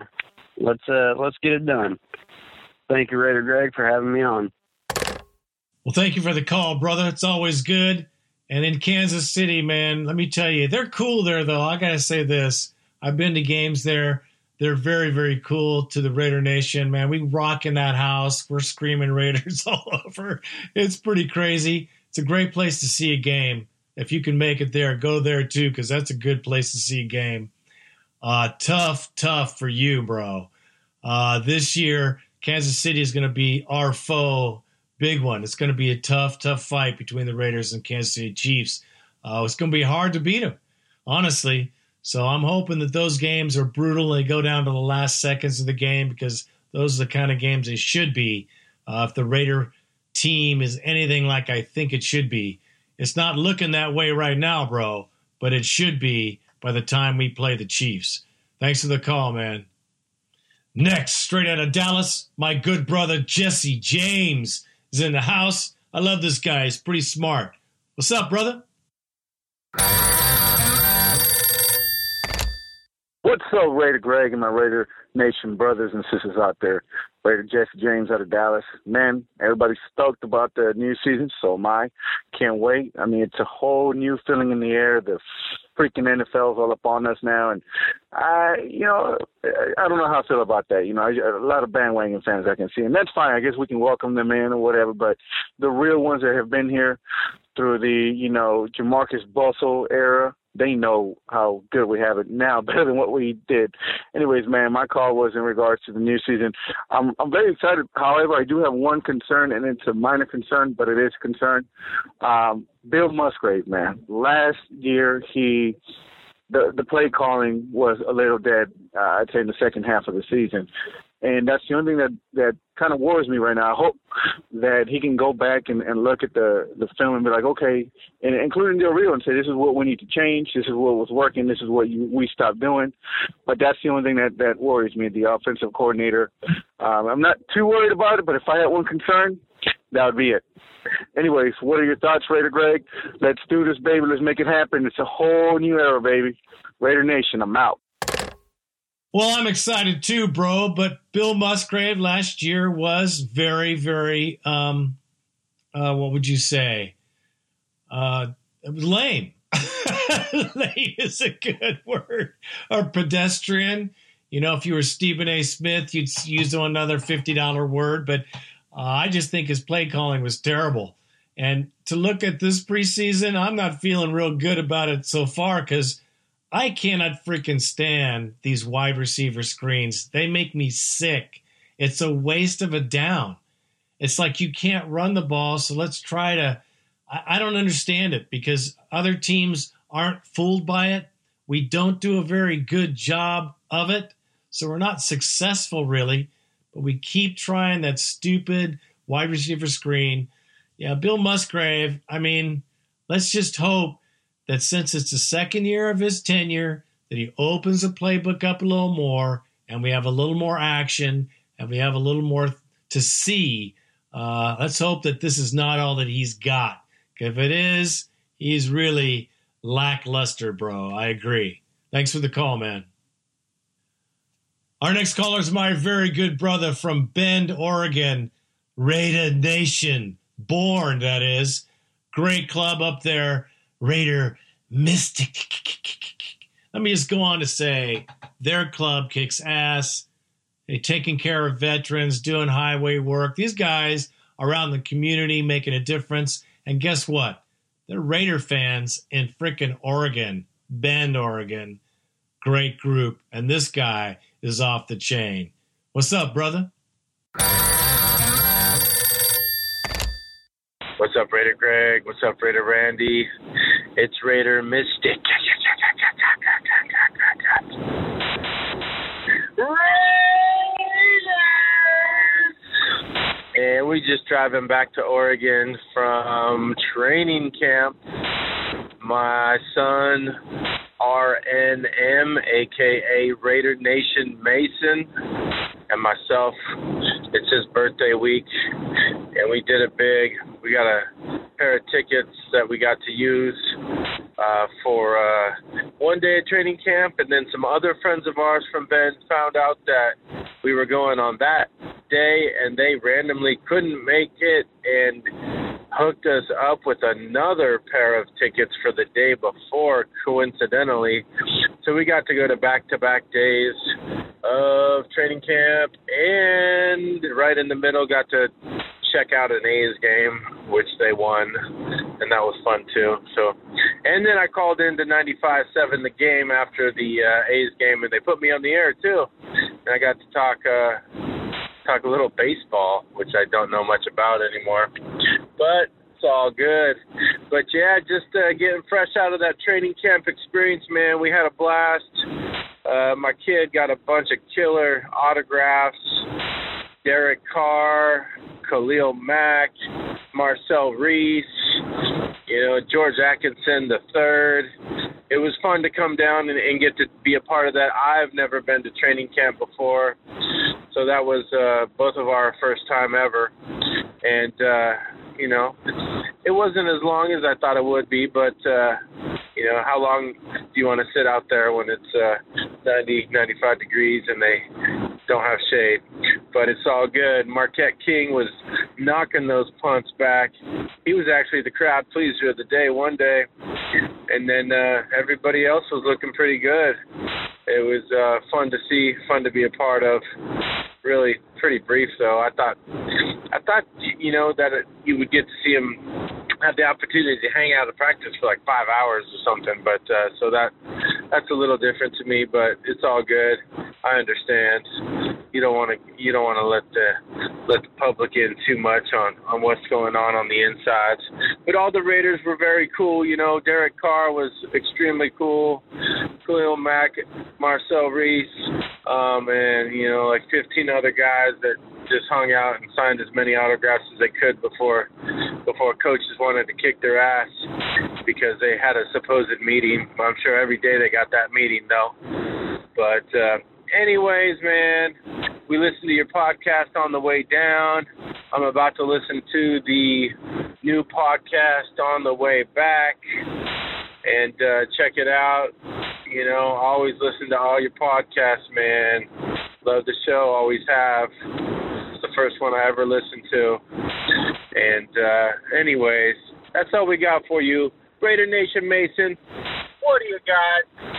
let's uh, let's get it done. Thank you, Raider Greg, for having me on.
Well, thank you for the call, brother. It's always good. And in Kansas City, man, let me tell you, they're cool there, though. I got to say this. I've been to games there. They're very, very cool to the Raider Nation, man. We rock in that house. We're screaming Raiders all over. It's pretty crazy. It's a great place to see a game. If you can make it there, go there too, because that's a good place to see a game. Uh, tough, tough for you, bro. Uh, this year, Kansas City is going to be our foe big one. It's going to be a tough, tough fight between the Raiders and Kansas City Chiefs. Uh, it's going to be hard to beat them, honestly. So I'm hoping that those games are brutal and they go down to the last seconds of the game because those are the kind of games they should be. Uh, if the Raider team is anything like I think it should be, it's not looking that way right now, bro, but it should be by the time we play the Chiefs. Thanks for the call, man. Next, straight out of Dallas, my good brother Jesse James is in the house. I love this guy. He's pretty smart. What's up, brother?
What's up, Raider Greg and my Raider Nation brothers and sisters out there? Raider Jesse James out of Dallas. Man, everybody's stoked about the new season, so am I. Can't wait. I mean, it's a whole new feeling in the air. The freaking NFL's all up on us now, and I, you know, I don't know how I feel about that. You know, I, a lot of bandwagon fans I can see, and that's fine. I guess we can welcome them in or whatever. But the real ones that have been here through the, you know, Jamarcus Bustle era, they know how good we have it now, better than what we did. Anyways, man, my call was in regards to the new season. I'm I'm very excited. However, I do have one concern, and it's a minor concern, but it is a concern. Um, Bill Musgrave, man. Last year, he the the play calling was a little dead. Uh, I'd say in the second half of the season, and that's the only thing that that kind of worries me right now. I hope that he can go back and, and look at the the film and be like, okay, and including Del Rio, and say this is what we need to change. This is what was working. This is what you, we stopped doing. But that's the only thing that that worries me. The offensive coordinator. Um, I'm not too worried about it, but if I had one concern, that would be it. Anyways, what are your thoughts, Raider Greg? Let's do this, baby. Let's make it happen. It's a whole new era, baby. Raider Nation, I'm out.
Well, I'm excited too, bro. But Bill Musgrave last year was very, very, um, uh, what would you say? Uh, lame. lame is a good word. Or pedestrian. You know, if you were Stephen A. Smith, you'd use another $50 word. But uh, I just think his play calling was terrible. And to look at this preseason, I'm not feeling real good about it so far because I cannot freaking stand these wide receiver screens. They make me sick. It's a waste of a down. It's like you can't run the ball, so let's try to. I, I don't understand it because other teams aren't fooled by it. We don't do a very good job of it, so we're not successful really. But we keep trying that stupid wide receiver screen. Yeah, Bill Musgrave. I mean, let's just hope that since it's the second year of his tenure, that he opens the playbook up a little more and we have a little more action and we have a little more to see. Uh, let's hope that this is not all that he's got. If it is, he's really lackluster, bro. I agree. Thanks for the call, man. Our next caller is my very good brother from Bend, Oregon, Raider Nation. Born, that is. Great club up there. Raider Mystic. Let me just go on to say their club kicks ass. They're taking care of veterans, doing highway work. These guys around the community making a difference. And guess what? They're Raider fans in frickin' Oregon, Bend, Oregon. Great group. And this guy is off the chain. What's up, brother?
What's up, Raider Greg? What's up, Raider Randy? It's Raider Mystic. And we just driving back to Oregon from training camp. My son, RNM, aka Raider Nation Mason, and myself. It's his birthday week, and we did it big. We got a pair of tickets that we got to use uh, for uh, one day at training camp, and then some other friends of ours from Bend found out that we were going on that day, and they randomly couldn't make it and hooked us up with another pair of tickets for the day before, coincidentally. So we got to go to back to back days of training camp, and right in the middle, got to check out an A's game, which they won, and that was fun too. So, and then I called into 95.7 the game after the uh, A's game, and they put me on the air too, and I got to talk. Uh, talk a little baseball, which I don't know much about anymore. But it's all good. But yeah, just uh, getting fresh out of that training camp experience, man. We had a blast. Uh, my kid got a bunch of killer autographs. Derek Carr, Khalil Mack, Marcel Reese, you know, George Atkinson the third. It was fun to come down and, and get to be a part of that. I've never been to training camp before, so that was uh, both of our first time ever, and uh, you know, it wasn't as long as I thought it would be, but uh, you know, how long do you want to sit out there when it's uh, 90, 95 degrees and they don't have shade? But it's all good. Marquette King was knocking those punts back. He was actually the crowd pleaser of the day one day, and then uh, everybody else was looking pretty good. It was uh, fun to see, fun to be a part of really pretty brief though. I thought I thought you know that it, you would get to see him have the opportunity to hang out at practice for like five hours or something. But uh, so that that's a little different to me, but it's all good. I understand. You don't want to you don't want to let the let the public in too much on on what's going on on the insides. But all the Raiders were very cool. You know, Derek Carr was extremely cool. Khalil Mack, Marcel Reese, um, and you know like 15 other guys that just hung out and signed as many autographs as they could before before coaches wanted to kick their ass because they had a supposed meeting. I'm sure every day they got that meeting though. But uh, anyways, man, we listened to your podcast on the way down. I'm about to listen to the new podcast on the way back and uh, check it out. You know, always listen to all your podcasts, man. Love the show, always have. It's the first one I ever listened to. And, uh, anyways, that's all we got for you. Raider Nation Mason, what do you got?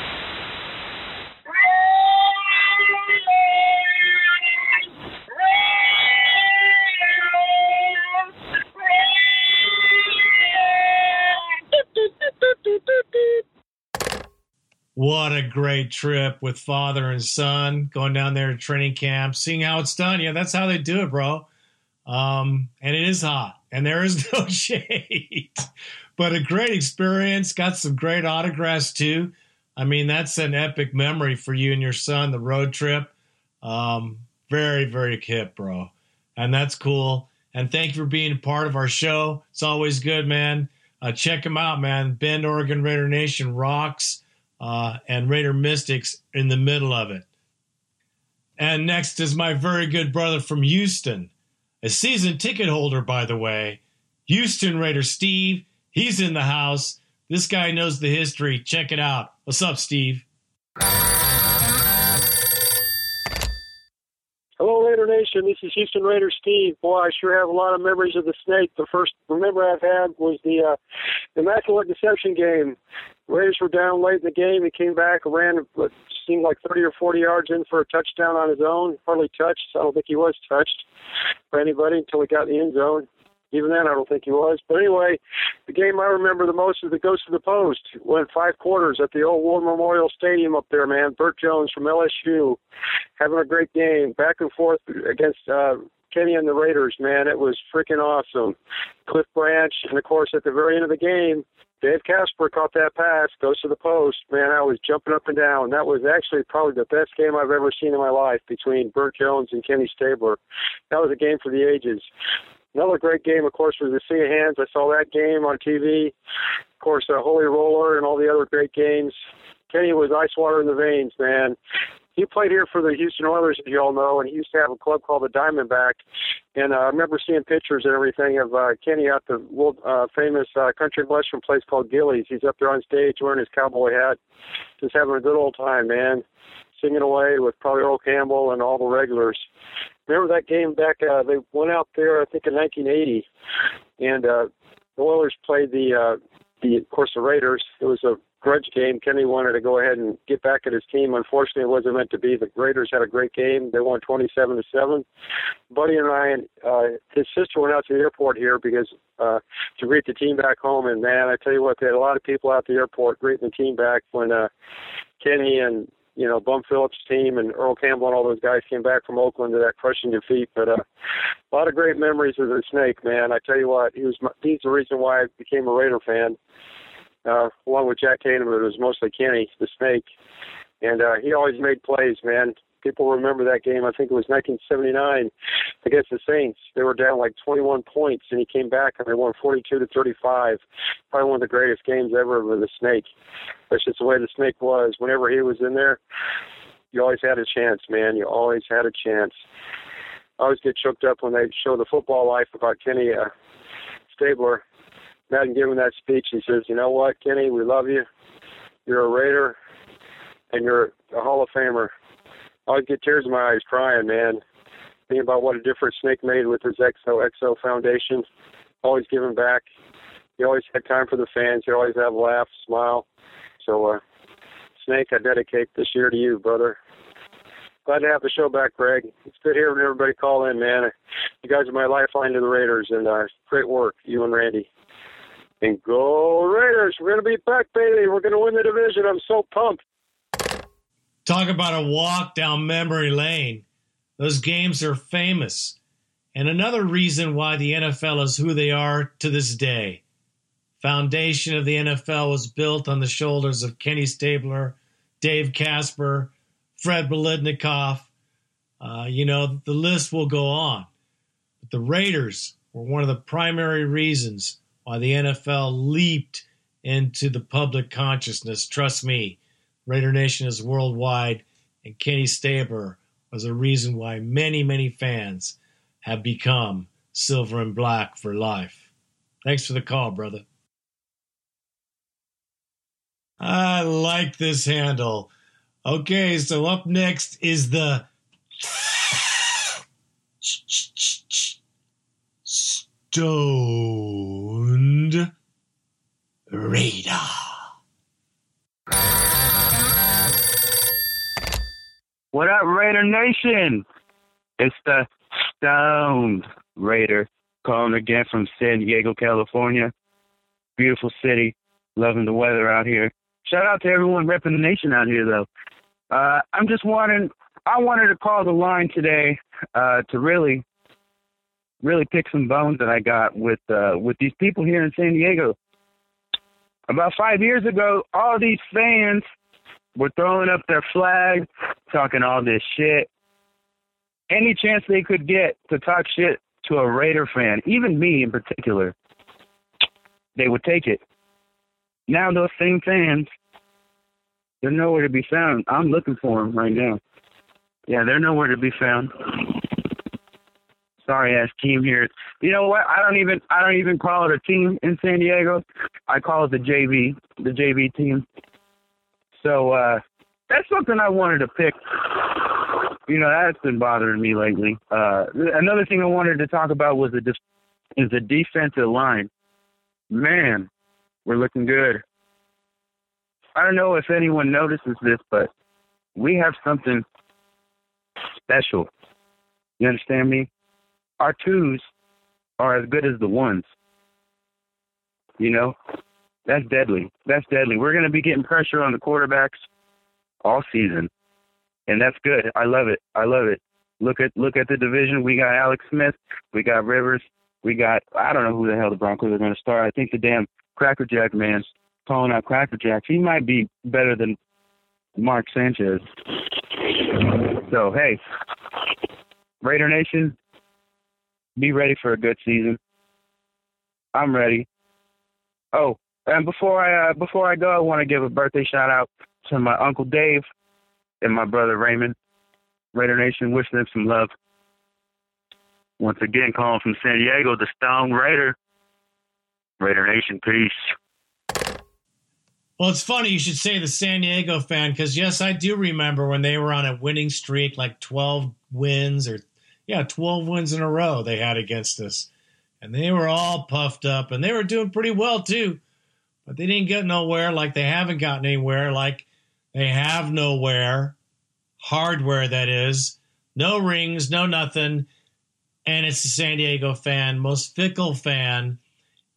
What a great trip with father and son going down there to training camp, seeing how it's done. Yeah, that's how they do it, bro. Um, and it is hot, and there is no shade, but a great experience. Got some great autographs too. I mean, that's an epic memory for you and your son. The road trip, um, very very hip, bro, and that's cool. And thank you for being a part of our show. It's always good, man. Uh, check them out, man. Bend, Oregon Raider Nation rocks uh, and Raider Mystics in the middle of it. And next is my very good brother from Houston, a season ticket holder, by the way. Houston Raider Steve, he's in the house. This guy knows the history. Check it out. What's up, Steve?
Hello, Raider Nation. This is Houston Raider Steve. Boy, I sure have a lot of memories of the snake. The first remember I've had was the uh, Immaculate Deception game. Raiders were down late in the game. He came back, ran what seemed like 30 or 40 yards in for a touchdown on his own. Hardly touched. I don't think he was touched by anybody until he got in the end zone. Even then, I don't think he was. But anyway, the game I remember the most is the Ghost of the Post. Went five quarters at the old War Memorial Stadium up there, man. Bert Jones from LSU having a great game, back and forth against uh, Kenny and the Raiders, man. It was freaking awesome. Cliff Branch, and of course, at the very end of the game, Dave Casper caught that pass, goes to the post. Man, I was jumping up and down. That was actually probably the best game I've ever seen in my life between Bert Jones and Kenny Stabler. That was a game for the ages. Another great game, of course, was the Sea of Hands. I saw that game on TV. Of course, uh, Holy Roller and all the other great games. Kenny was ice water in the veins, man he played here for the Houston Oilers, as you all know, and he used to have a club called the Diamondback. And uh, I remember seeing pictures and everything of uh, Kenny at the world uh, famous uh, country western place called Gilley's. He's up there on stage wearing his cowboy hat, just having a good old time, man, singing away with probably Earl Campbell and all the regulars. Remember that game back? Uh, they went out there, I think, in 1980, and uh, the Oilers played the, uh, the, of course, the Raiders. It was a grudge game. Kenny wanted to go ahead and get back at his team. Unfortunately, it wasn't meant to be. The Raiders had a great game. They won 27 to seven. Buddy and I, and uh, his sister went out to the airport here because uh, to greet the team back home. And man, I tell you what, they had a lot of people out the airport greeting the team back when uh, Kenny and you know, Bum Phillips' team and Earl Campbell and all those guys came back from Oakland to that crushing defeat. But uh, a lot of great memories of the Snake, man. I tell you what, he was my, he's the reason why I became a Raider fan uh, along with Jack Tatum, it was mostly Kenny, the Snake, and uh, he always made plays, man. People remember that game. I think it was 1979 against the Saints. They were down like 21 points, and he came back and they won 42 to 35. Probably one of the greatest games ever with the Snake. That's just the way the Snake was. Whenever he was in there, you always had a chance, man. You always had a chance. I always get choked up when they show the football life about Kenny uh, Stabler Madden gave him that speech. He says, "You know what, Kenny? We love you. You're a Raider, and you're a Hall of Famer." I get tears in my eyes crying, man. Thinking about what a difference Snake made with his XOXO Foundation. Always giving back. He always had time for the fans. He always had a laugh, smile. So, uh, Snake, I dedicate this year to you, brother. Glad to have the show back, Greg. It's good hearing everybody call in, man. You guys are my lifeline to the Raiders, and uh, great work, you and Randy. And go Raiders! We're gonna be back, baby. We're gonna win the division. I'm so pumped.
Talk about a walk down memory lane. Those games are famous. And another reason why the NFL is who they are to this day. Foundation of the NFL was built on the shoulders of Kenny Stabler, Dave Casper, Fred Biletnikoff. Uh, you know, the list will go on. But the Raiders were one of the primary reasons why the NFL leaped into the public consciousness. Trust me, Raider Nation is worldwide, and Kenny Stabler was a reason why many, many fans have become silver and black for life. Thanks for the call, brother. I like this handle. Okay, so up next is the Stoned Raider.
What up, Raider Nation? It's the Stoned Raider calling again from San Diego, California. Beautiful city. Loving the weather out here. Shout out to everyone repping the nation out here, though. Uh, I'm just wanting, I wanted to call the line today uh, to really really pick some bones that I got with uh, with these people here in San Diego. About five years ago, all these fans were throwing up their flag, talking all this shit. Any chance they could get to talk shit to a Raider fan, even me in particular, they would take it. Now those same fans, they're nowhere to be found. I'm looking for them right now. Yeah, they're nowhere to be found sorry ass team here. You know what? I don't even I don't even call it a team in San Diego. I call it the JV, the JV team. So uh that's something I wanted to pick. You know, that's been bothering me lately. Uh another thing I wanted to talk about was the is the defensive line. Man, we're looking good. I don't know if anyone notices this, but we have something special. You understand me? Our twos are as good as the ones. You know, that's deadly. That's deadly. We're going to be getting pressure on the quarterbacks all season, and that's good. I love it. I love it. Look at look at the division. We got Alex Smith. We got Rivers. We got I don't know who the hell the Broncos are going to start. I think the damn Crackerjack man's calling out Cracker Crackerjack. He might be better than Mark Sanchez. So hey, Raider Nation, be ready for a good season. I'm ready. Oh, and before I uh, before I go, I want to give a birthday shout out to my uncle Dave and my brother Raymond. Raider Nation, wish them some love. Once again, calling from San Diego, the Stone Raider. Raider Nation, peace.
Well, it's funny you should say the San Diego fan because yes, I do remember when they were on a winning streak, like twelve wins or yeah, twelve wins in a row they had against us, and they were all puffed up and they were doing pretty well too, but they didn't get nowhere. Like they haven't gotten anywhere. Like they have nowhere, hardware that is, no rings, no nothing, and it's the San Diego fan, most fickle fan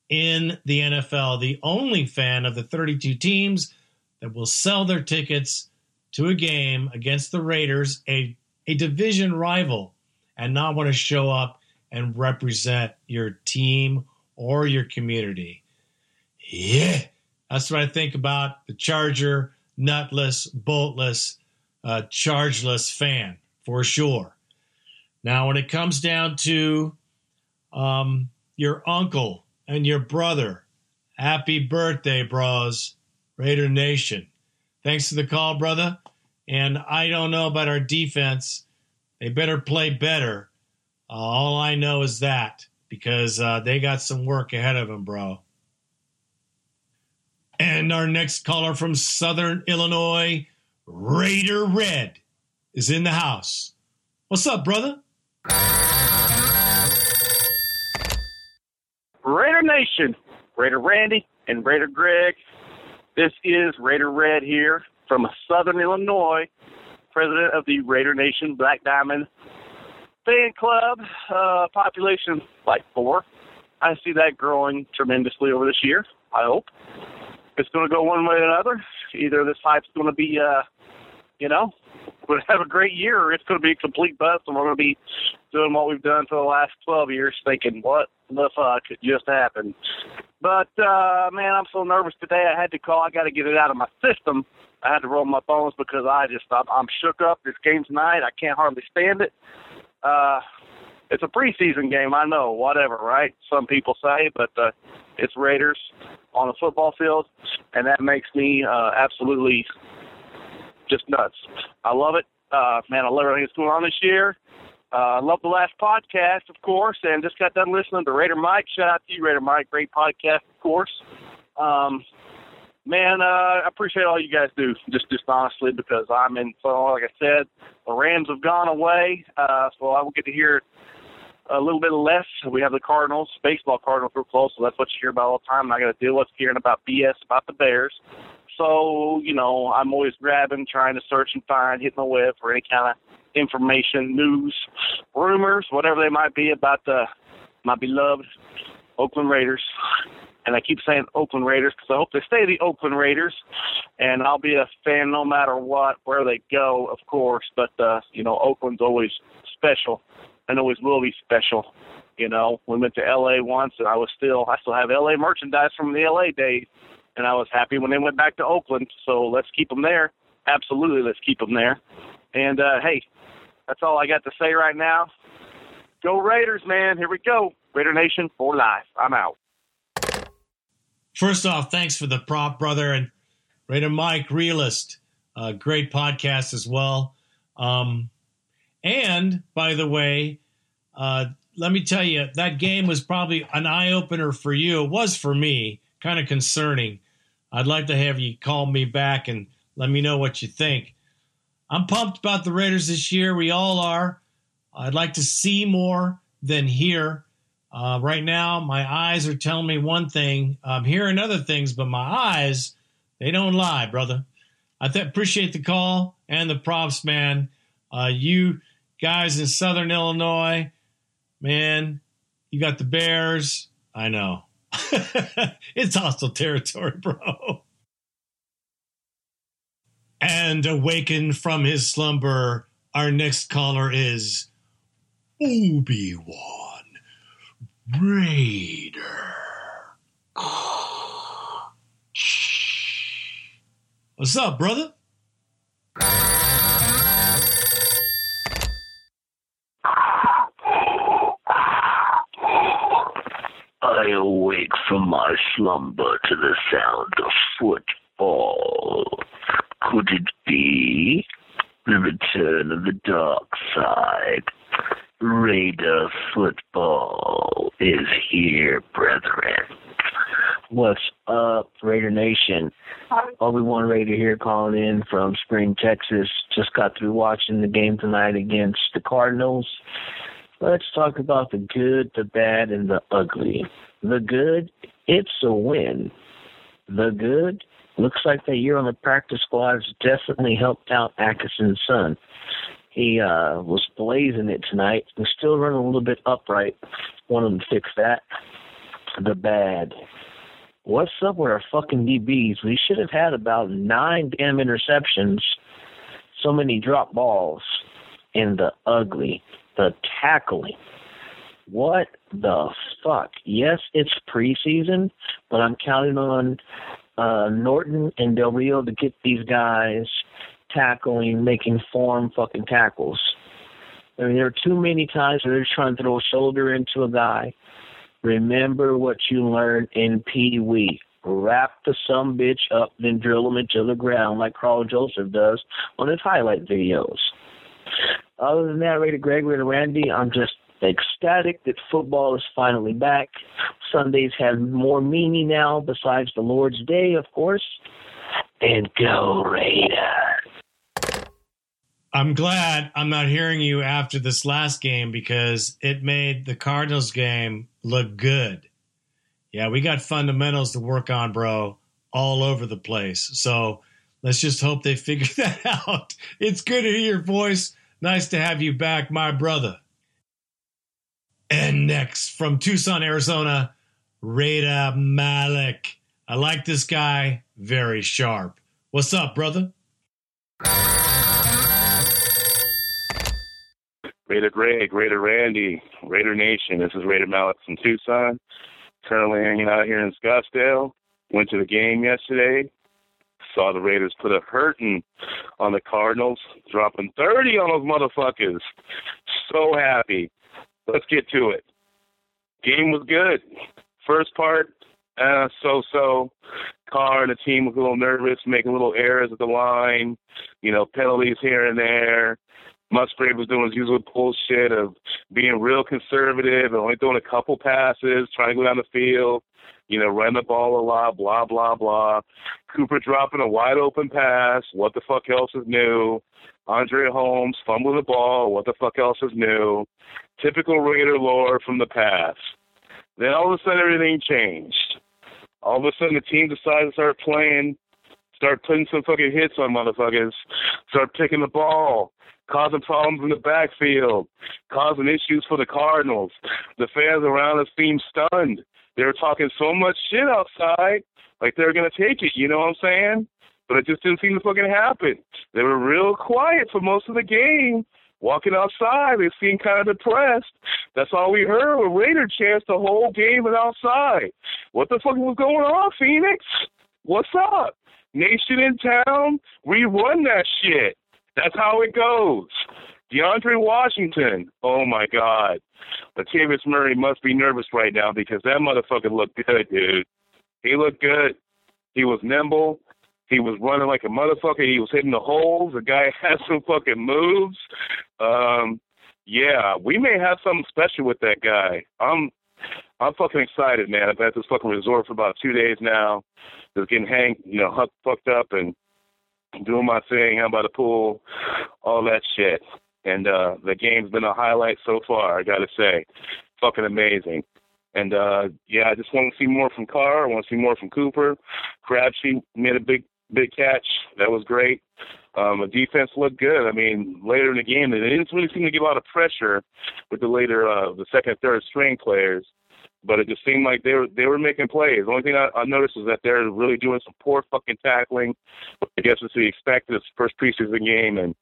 in the NFL, the only fan of the 32 teams that will sell their tickets to a game against the Raiders, a, a division rival, and not want to show up and represent your team or your community. Yeah, that's what I think about the Charger, nutless, boltless, uh, chargeless fan for sure. Now, when it comes down to um, your uncle, and your brother. Happy birthday, bros. Raider Nation. Thanks for the call, brother. And I don't know about our defense. They better play better. Uh, all I know is that because uh, they got some work ahead of them, bro. And our next caller from Southern Illinois, Raider Red, is in the house. What's up, brother?
Raider Nation, Raider Randy and Raider Greg. This is Raider Red here from Southern Illinois, president of the Raider Nation Black Diamond fan club. Uh, population like four. I see that growing tremendously over this year. I hope it's going to go one way or another. Either this hype's going to be, uh, you know, going to have a great year, or it's going to be a complete bust, and we're going to be doing what we've done for the last 12 years, thinking, what the fuck just happened? But, uh, man, I'm so nervous today. I had to call. I got to get it out of my system. I had to roll my bones because I just, I'm, I'm shook up. This game tonight, I can't hardly stand it. Uh, it's a preseason game, I know, whatever, right? Some people say, but uh, it's Raiders on a football field, and that makes me uh, absolutely just nuts. I love it. Uh, man, I love everything that's going on this year. Uh, I love the last podcast, of course, and just got done listening to Raider Mike. Shout out to you, Raider Mike. Great podcast, of course. Um, man, uh, I appreciate all you guys do. Just, just honestly, because I'm in. So, like I said, the Rams have gone away, uh, so I will get to hear a little bit less. We have the Cardinals, baseball Cardinals, real close, so that's what you hear about all the time. I'm not going to deal with hearing about BS about the Bears. So, you know, I'm always grabbing, trying to search and find, hitting the web for any kind of information, news, rumors, whatever they might be about the my beloved Oakland Raiders. And I keep saying Oakland Raiders because I hope they stay the Oakland Raiders, and I'll be a fan no matter what, where they go, of course. But uh, you know, Oakland's always special, and always will be special. You know, we went to L.A. once, and I was still, I still have L.A. merchandise from the L.A. days and I was happy when they went back to Oakland. So let's keep them there. Absolutely, let's keep them there. And uh, hey, that's all I got to say right now. Go Raiders, man! Here we go, Raider Nation for life. I'm out.
First off, thanks for the prop, brother, and Raider Mike, realist, uh, great podcast as well. Um, and by the way, uh, let me tell you that game was probably an eye opener for you. It was for me, kind of concerning. I'd like to have you call me back and let me know what you think. I'm pumped about the Raiders this year. We all are. I'd like to see more than hear. Uh, right now, my eyes are telling me one thing. I'm hearing other things, but my eyes, they don't lie, brother. I th- appreciate the call and the props, man. Uh, you guys in Southern Illinois, man, You got the Bears. I know. it's hostile territory, bro. And awakened from his slumber, our next caller is Obi Wan Raider. What's up, brother?
I awake from my slumber to the sound of football. Could it be the return of the dark side? Raider football is here, brethren.
What's up, Raider Nation? Obi Wan Raider here calling in from Spring, Texas. Just got through watching the game tonight against the Cardinals. Let's talk about the good, the bad, and the ugly. The good, it's a win. The good, looks like that year on the practice squad has definitely helped out Atkinson's son. He uh, was blazing it tonight. He's still running a little bit upright. Want him to fix that. The bad. What's up with our fucking DBs? We should have had about nine damn interceptions, so many drop balls, and the ugly, the tackling. What the fuck? Yes, it's preseason, but I'm counting on uh, Norton and Del Rio to get these guys tackling, making form fucking tackles. I mean, there are too many times where they're trying to throw a shoulder into a guy. Remember what you learned in Pee Wee. Wrap the some bitch up, then drill him into the ground like Karl Joseph does on his highlight videos. Other than that, Raider Greg, Raider Randy, I'm just ecstatic that football is finally back. Sundays have more meaning now besides the Lord's Day, of course. And go Raiders!
I'm glad I'm not hearing you after this last game because it made the Cardinals game look good. Yeah, we got fundamentals to work on, bro, all over the place. So let's just hope they figure that out. It's good to hear your voice. Nice to have you back, my brother. And next from Tucson, Arizona, Raider Malik. I like this guy. Very sharp. What's up, brother?
Raider Greg, Raider Randy, Raider Nation. This is Raider Malik from Tucson. Currently hanging out here in Scottsdale. Went to the game yesterday. Saw the Raiders put a hurting on the Cardinals, dropping 30 on those motherfuckers. So happy. Let's get to it. Game was good. First part, uh, so-so. Carr and the team was a little nervous, making little errors at the line, you know, penalties here and there. Musgrave was doing his usual bullshit of being real conservative and only throwing a couple passes, trying to go down the field, you know, run the ball a lot, blah, blah, blah. Cooper dropping a wide open pass. What the fuck else is new? Andre Holmes fumbling the ball. What the fuck else is new? Typical Raider lore from the past. Then all of a sudden everything changed. All of a sudden the team decided to start playing, start putting some fucking hits on motherfuckers, start picking the ball, causing problems in the backfield, causing issues for the Cardinals. The fans around us seemed stunned. They were talking so much shit outside, like they were gonna take it. You know what I'm saying? But it just didn't seem to fucking happen. They were real quiet for most of the game. Walking outside, they seemed kind of depressed. That's all we heard were Raider chants the whole game and outside. What the fuck was going on, Phoenix? What's up? Nation in town? We run that shit. That's how it goes. DeAndre Washington. Oh my God. Latavius Murray must be nervous right now because that motherfucker looked good, dude. He looked good. He was nimble. He was running like a motherfucker. He was hitting the holes. The guy had some fucking moves. Um, yeah, we may have something special with that guy. I'm I'm fucking excited, man. I've been at this fucking resort for about two days now. Just getting hang, you know, fucked up and doing my thing out by the pool, all that shit. And uh the game's been a highlight so far, I gotta say. Fucking amazing. And uh yeah, I just want to see more from Carr. I want to see more from Cooper. Crabtree made a big big catch. That was great. Um, the defense looked good. I mean, later in the game, they didn't really seem to get a lot of pressure with the later, uh, the second, third string players. But it just seemed like they were they were making plays. The only thing I, I noticed was that they're really doing some poor fucking tackling. I guess it's to be expected. It's first preseason game, and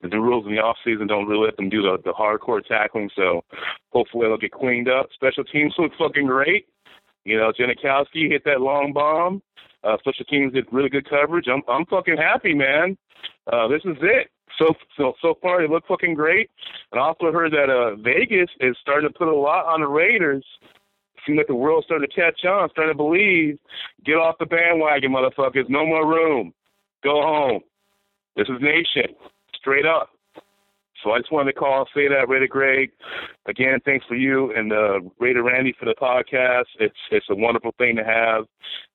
the rules in the off season don't really let them do the, the hardcore tackling. So hopefully they'll get cleaned up. Special teams look fucking great. You know, Janikowski hit that long bomb. Uh, special teams did really good coverage. I'm I'm fucking happy, man. Uh, this is it. So so so far they look fucking great. And I also heard that uh, Vegas is starting to put a lot on the Raiders. Seems like the world's starting to catch on, starting to believe. Get off the bandwagon, motherfuckers. No more room. Go home. This is nation. Straight up. So I just wanted to call and say that, Raider Greg. Again, thanks for you and uh, Raider Randy for the podcast. It's it's a wonderful thing to have,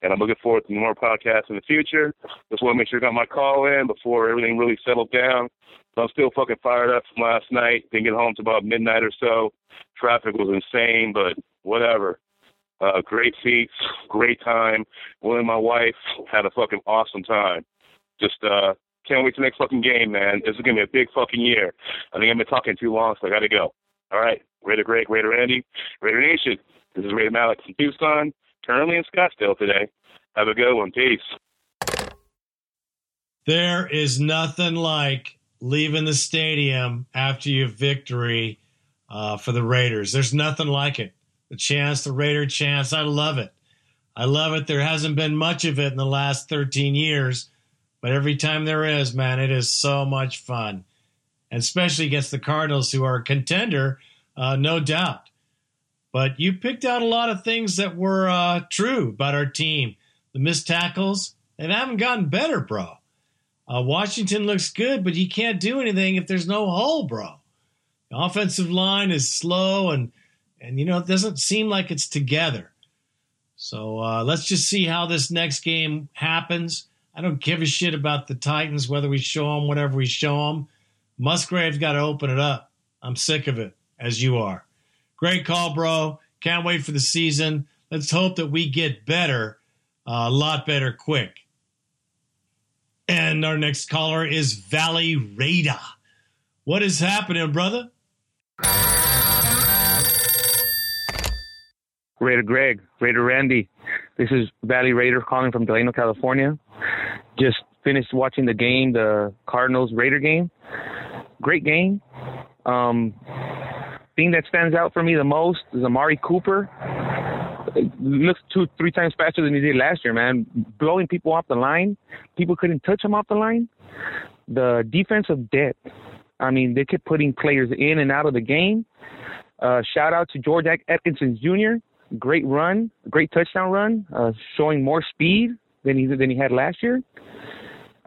and I'm looking forward to more podcasts in the future. Just want to make sure I got my call in before everything really settled down. I'm still fucking fired up from last night. Didn't get home till about midnight or so. Traffic was insane, but whatever. Uh, great seats, great time. Willie and my wife had a fucking awesome time. Just uh, can't wait to next fucking game, man. This is gonna be a big fucking year. I think I've been talking too long, so I gotta go. All right, Raider Greg, Raider Randy, Raider Nation. This is Raider Malik from Tucson, currently in Scottsdale today. Have a good one. Peace.
There is nothing like leaving the stadium after your victory uh, for the Raiders. There's nothing like it. The chance, the Raider chance. I love it. I love it. There hasn't been much of it in the last 13 years, but every time there is, man, it is so much fun. And especially against the Cardinals, who are a contender, uh, no doubt. But you picked out a lot of things that were uh, true about our team. The missed tackles, they haven't gotten better, bro. Uh, Washington looks good, but you can't do anything if there's no hole, bro. The offensive line is slow and and you know it doesn't seem like it's together. So uh, let's just see how this next game happens. I don't give a shit about the Titans whether we show them whatever we show them. Musgrave's got to open it up. I'm sick of it, as you are. Great call, bro. Can't wait for the season. Let's hope that we get better, uh, a lot better, quick. And our next caller is Valley Raider. What is happening, brother?
Raider Greg, Raider Randy. This is Valley Raider calling from Delano, California. Just finished watching the game, the Cardinals Raider game. Great game. Um, thing that stands out for me the most is Amari Cooper. It looks two, three times faster than he did last year, man. Blowing people off the line. People couldn't touch him off the line. The defensive depth. I mean, they kept putting players in and out of the game. Uh, shout out to George Atkinson Jr. Great run, great touchdown run, uh, showing more speed than he than he had last year.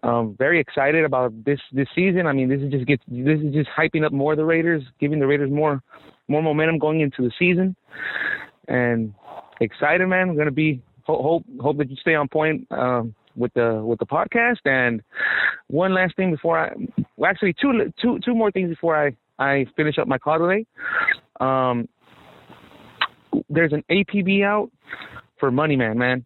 Um, very excited about this this season. I mean, this is just this is just hyping up more the Raiders, giving the Raiders more more momentum going into the season, and excited, man. I'm gonna be hope hope, hope that you stay on point um, with the with the podcast. And one last thing before I, well, actually two two two more things before I I finish up my call today. Um, there's an APB out for Money Man, man.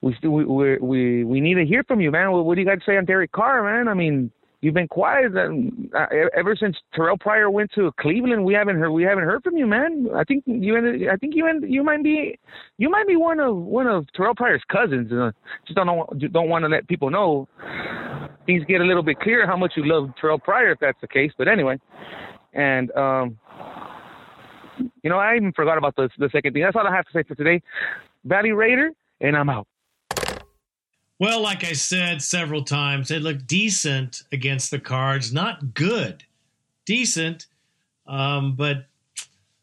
We still we we we, need to hear from you, man. What, do you got to say on Derek Carr, man? I mean, you've been quiet uh, ever since Terrell Pryor went to Cleveland. We haven't heard we haven't heard from you, man. I think you ended, I think you ended, you might be you might be one of one of Terrell Pryor's cousins. Uh, just don't know, don't want to let people know. Things get a little bit clear how much you love Terrell Pryor if that's the case. But anyway, and um, you know, I even forgot about the the second thing. That's all I have to say for today. Valley Raider, and I'm out.
Well, like I said several times, they looked decent against the Cards. Not good, decent, um, but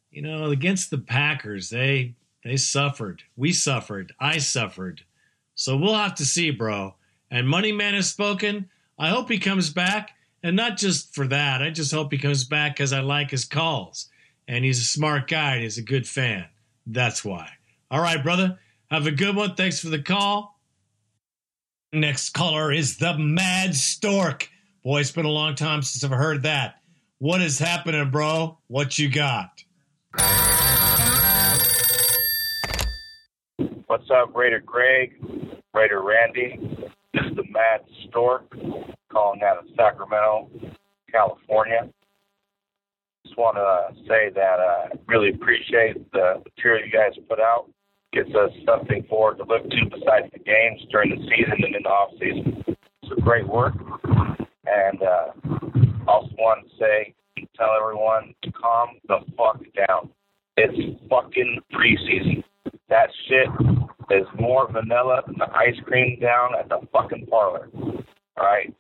you know, against the Packers, they they suffered. We suffered. I suffered. So we'll have to see, bro. And Money Man has spoken. I hope he comes back, and not just for that. I just hope he comes back because I like his calls and he's a smart guy and he's a good fan. That's why. All right, brother. Have a good one. Thanks for the call. Next caller is the Mad Stork. Boy, it's been a long time since I've heard that. What is happening, bro? What you got?
What's up, Raider Greg, Raider Randy? This is the Mad Stork calling out of Sacramento, California. Just want to say that I really appreciate the material you guys put out. Gives us something forward to look to besides the games during the season and in the off season. So great work. And uh, also want to say, tell everyone to calm the fuck down. It's fucking preseason. That shit is more vanilla than the ice cream down at the fucking parlor. All right?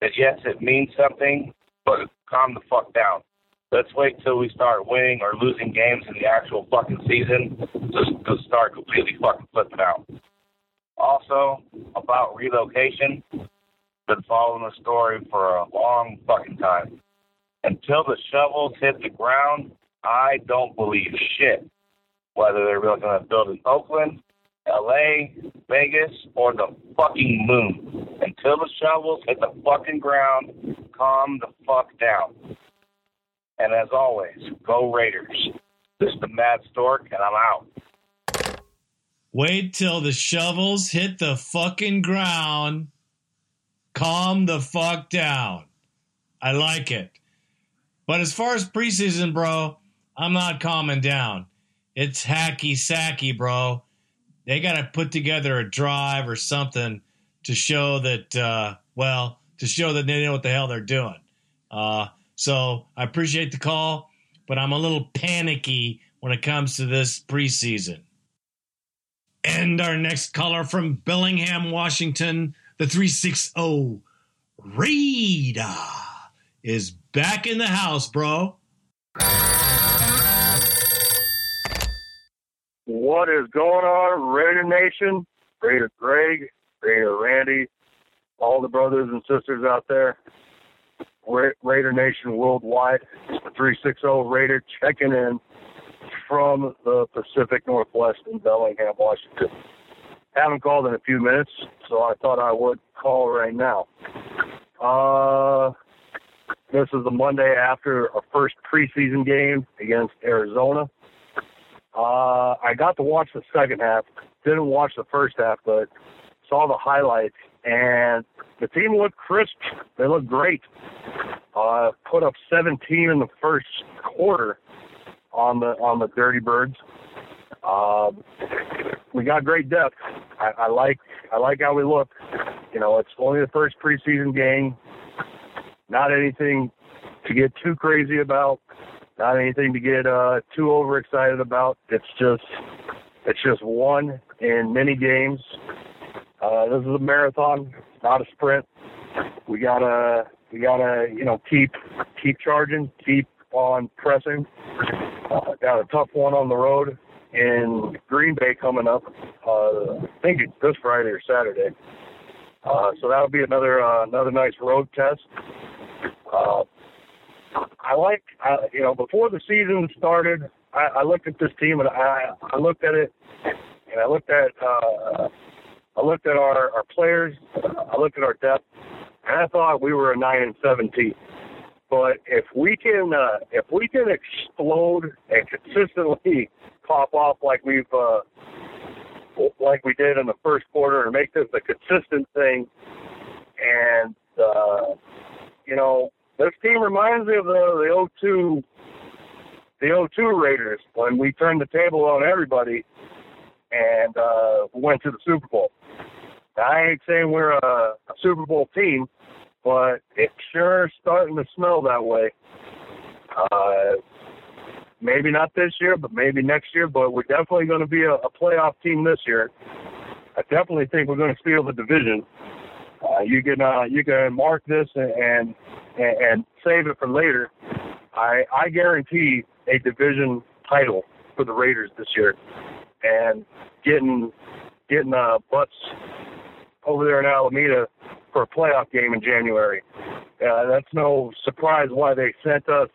But yes, it means something, but calm the fuck down. Let's wait till we start winning or losing games in the actual fucking season to, to start completely fucking flipping out. Also, about relocation, been following the story for a long fucking time. Until the shovels hit the ground, I don't believe shit. Whether they're really going to build in Oakland, LA, Vegas, or the fucking moon. Until the shovels hit the fucking ground, calm the fuck down. And as always, go Raiders. This is the Mad Stork, and I'm out.
Wait till the shovels hit the fucking ground. Calm the fuck down. I like it. But as far as preseason, bro, I'm not calming down. It's hacky sacky, bro. They got to put together a drive or something to show that, uh, well, to show that they know what the hell they're doing. Uh, so I appreciate the call, but I'm a little panicky when it comes to this preseason. And our next caller from Bellingham, Washington, the 360 Raider uh, is back in the house, bro.
What is going on, Raider Nation? Raider Greg, Raider Randy, all the brothers and sisters out there. Ra- Raider Nation worldwide. It's the 360 Raider checking in from the Pacific Northwest in Bellingham, Washington. Haven't called in a few minutes, so I thought I would call right now. Uh, this is the Monday after our first preseason game against Arizona. Uh, I got to watch the second half. Didn't watch the first half, but saw the highlights, and the team looked crisp. They looked great. Uh, put up 17 in the first quarter on the on the Dirty Birds. Um, we got great depth. I, I like I like how we look. You know, it's only the first preseason game. Not anything to get too crazy about. Not anything to get uh, too overexcited about. It's just it's just one in many games. Uh, this is a marathon, not a sprint. We gotta we gotta you know keep keep charging, keep on pressing. Uh, got a tough one on the road in Green Bay coming up. Uh, I think it's this Friday or Saturday. Uh, so that'll be another uh, another nice road test. Uh, I like, uh, you know, before the season started, I, I looked at this team and I, I looked at it, and I looked at, uh, I looked at our, our players, I looked at our depth, and I thought we were a nine and seven team. But if we can, uh, if we can explode and consistently pop off like we've, uh, like we did in the first quarter, and make this a consistent thing, and uh, you know, this team reminds me of the the 02 the 02 Raiders when we turned the table on everybody and uh, we went to the Super Bowl. I ain't saying we're a, a Super Bowl team, but it's sure starting to smell that way. Uh, maybe not this year, but maybe next year. But we're definitely going to be a, a playoff team this year. I definitely think we're going to steal the division. Uh, you can uh, you can mark this and, and and save it for later. I I guarantee a division title for the Raiders this year, and getting getting uh, butts over there in Alameda for a playoff game in January. Uh, that's no surprise why they sent us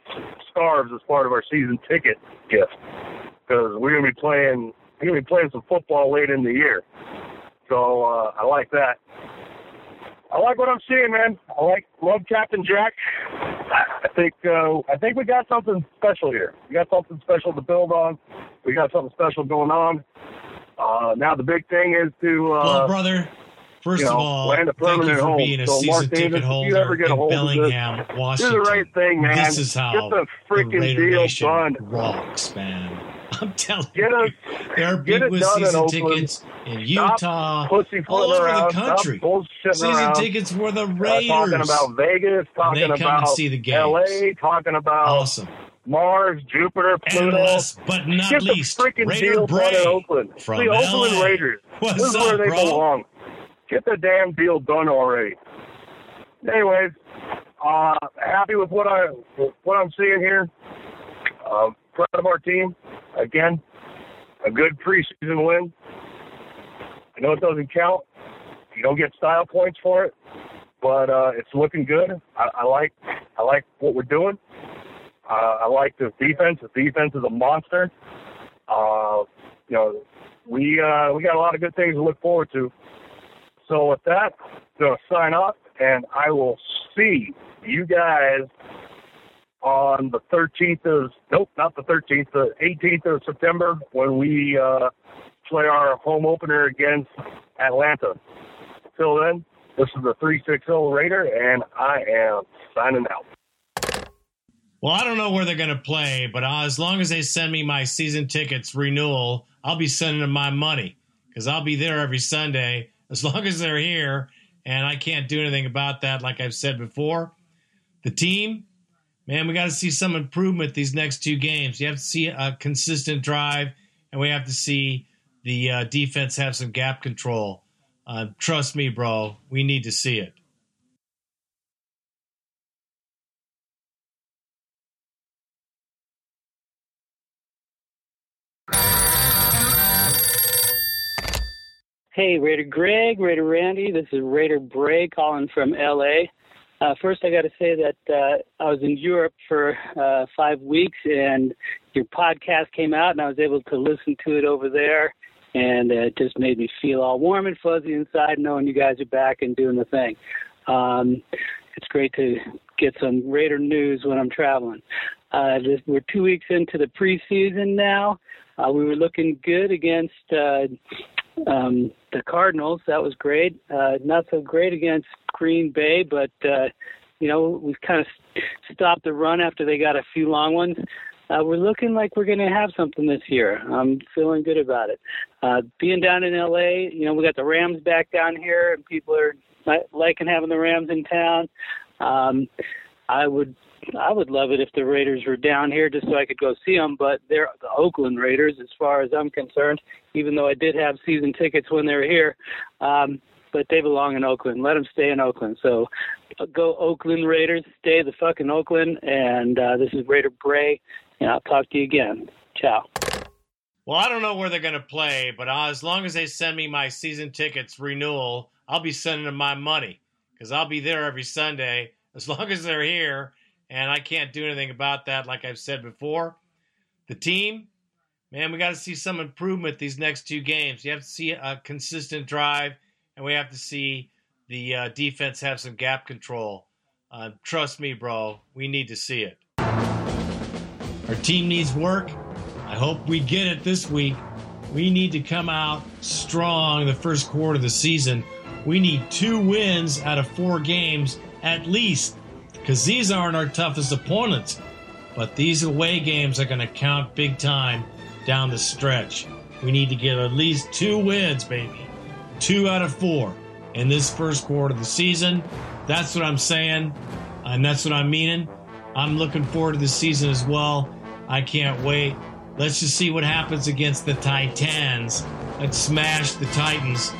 scarves as part of our season ticket gift because we're gonna be playing we're gonna be playing some football late in the year. So uh, I like that. I like what I'm seeing, man. I like love Captain Jack. I think uh, I think we got something special here. We got something special to build on. We got something special going on. Uh, now the big thing is to uh,
well, brother, First
you know,
of all,
land a
thank you for
home.
being a
so,
season
Davis,
ticket holder
get a
in Bellingham,
this,
Washington.
do the right thing, man.
This is how
get the freaking
Raider
deal
Nation
done.
rocks, man. I'm telling
Get
you,
us,
there are people with season tickets in Utah, all over
around,
the country. Season
around.
tickets for the Raiders.
Uh, talking about Vegas, talking
they come
about
and see the games.
L.A., talking about
Awesome.
Mars, Jupiter, Pluto.
But not
Get
least,
the freaking
Raider
deal done in Oakland.
from
the Oakland
LA.
Raiders.
What's
this is
up,
where they
bro?
belong. Get the damn deal done already. Anyways, uh, happy with what I what I'm seeing here. Uh, proud of our team. Again, a good preseason win. I know it doesn't count. You don't get style points for it, but uh, it's looking good. I, I like I like what we're doing. Uh, I like the defense. The defense is a monster. Uh, you know, we uh, we got a lot of good things to look forward to. So with that, I'm gonna sign off, and I will see you guys on the 13th of nope, not the 13th, the 18th of September when we uh, play our home opener against Atlanta. Till then, this is the 360 Raider, and I am signing out.
Well, I don't know where they're going to play, but uh, as long as they send me my season tickets renewal, I'll be sending them my money because I'll be there every Sunday as long as they're here. And I can't do anything about that, like I've said before. The team, man, we got to see some improvement these next two games. You have to see a consistent drive, and we have to see the uh, defense have some gap control. Uh, trust me, bro, we need to see it.
Hey, Raider Greg, Raider Randy. This is Raider Brae calling from LA. Uh, first, I got to say that uh, I was in Europe for uh, five weeks, and your podcast came out, and I was able to listen to it over there, and it just made me feel all warm and fuzzy inside, knowing you guys are back and doing the thing. Um, it's great to get some Raider news when I'm traveling. Uh, this, we're two weeks into the preseason now. Uh, we were looking good against uh, um, the Cardinals. That was great. Uh, not so great against Green Bay, but uh, you know we've kind of stopped the run after they got a few long ones. Uh, we're looking like we're going to have something this year. I'm feeling good about it. Uh, being down in LA, you know we got the Rams back down here, and people are liking having the Rams in town. Um, I would I would love it if the Raiders were down here just so I could go see them, but they're the Oakland Raiders as far as I'm concerned, even though I did have season tickets when they were here. Um, but they belong in Oakland. Let them stay in Oakland. So uh, go Oakland Raiders. Stay the fucking Oakland. And uh, this is Raider Brae, and I'll talk to you again. Ciao.
Well, I don't know where they're going to play, but uh, as long as they send me my season tickets renewal, I'll be sending them my money because I'll be there every Sunday as long as they're here. And I can't do anything about that, like I've said before. The team, man, we got to see some improvement these next two games. You have to see a consistent drive, and we have to see the uh, defense have some gap control. Uh, trust me, bro, we need to see it. Our team needs work. I hope we get it this week. We need to come out strong the first quarter of the season. We need two wins out of four games at least, because these aren't our toughest opponents. But these away games are going to count big time down the stretch. We need to get at least two wins, baby. Two out of four in this first quarter of the season. That's what I'm saying, and that's what I'm meaning. I'm looking forward to the season as well. I can't wait. Let's just see what happens against the Titans. Let's smash the Titans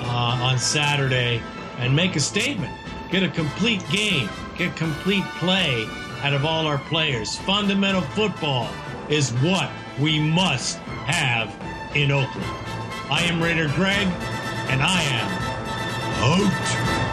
uh, on Saturday and make a statement. Get a complete game, get complete play out of all our players. Fundamental football is what we must have in Oakland. I am Raider Greg, and I am out.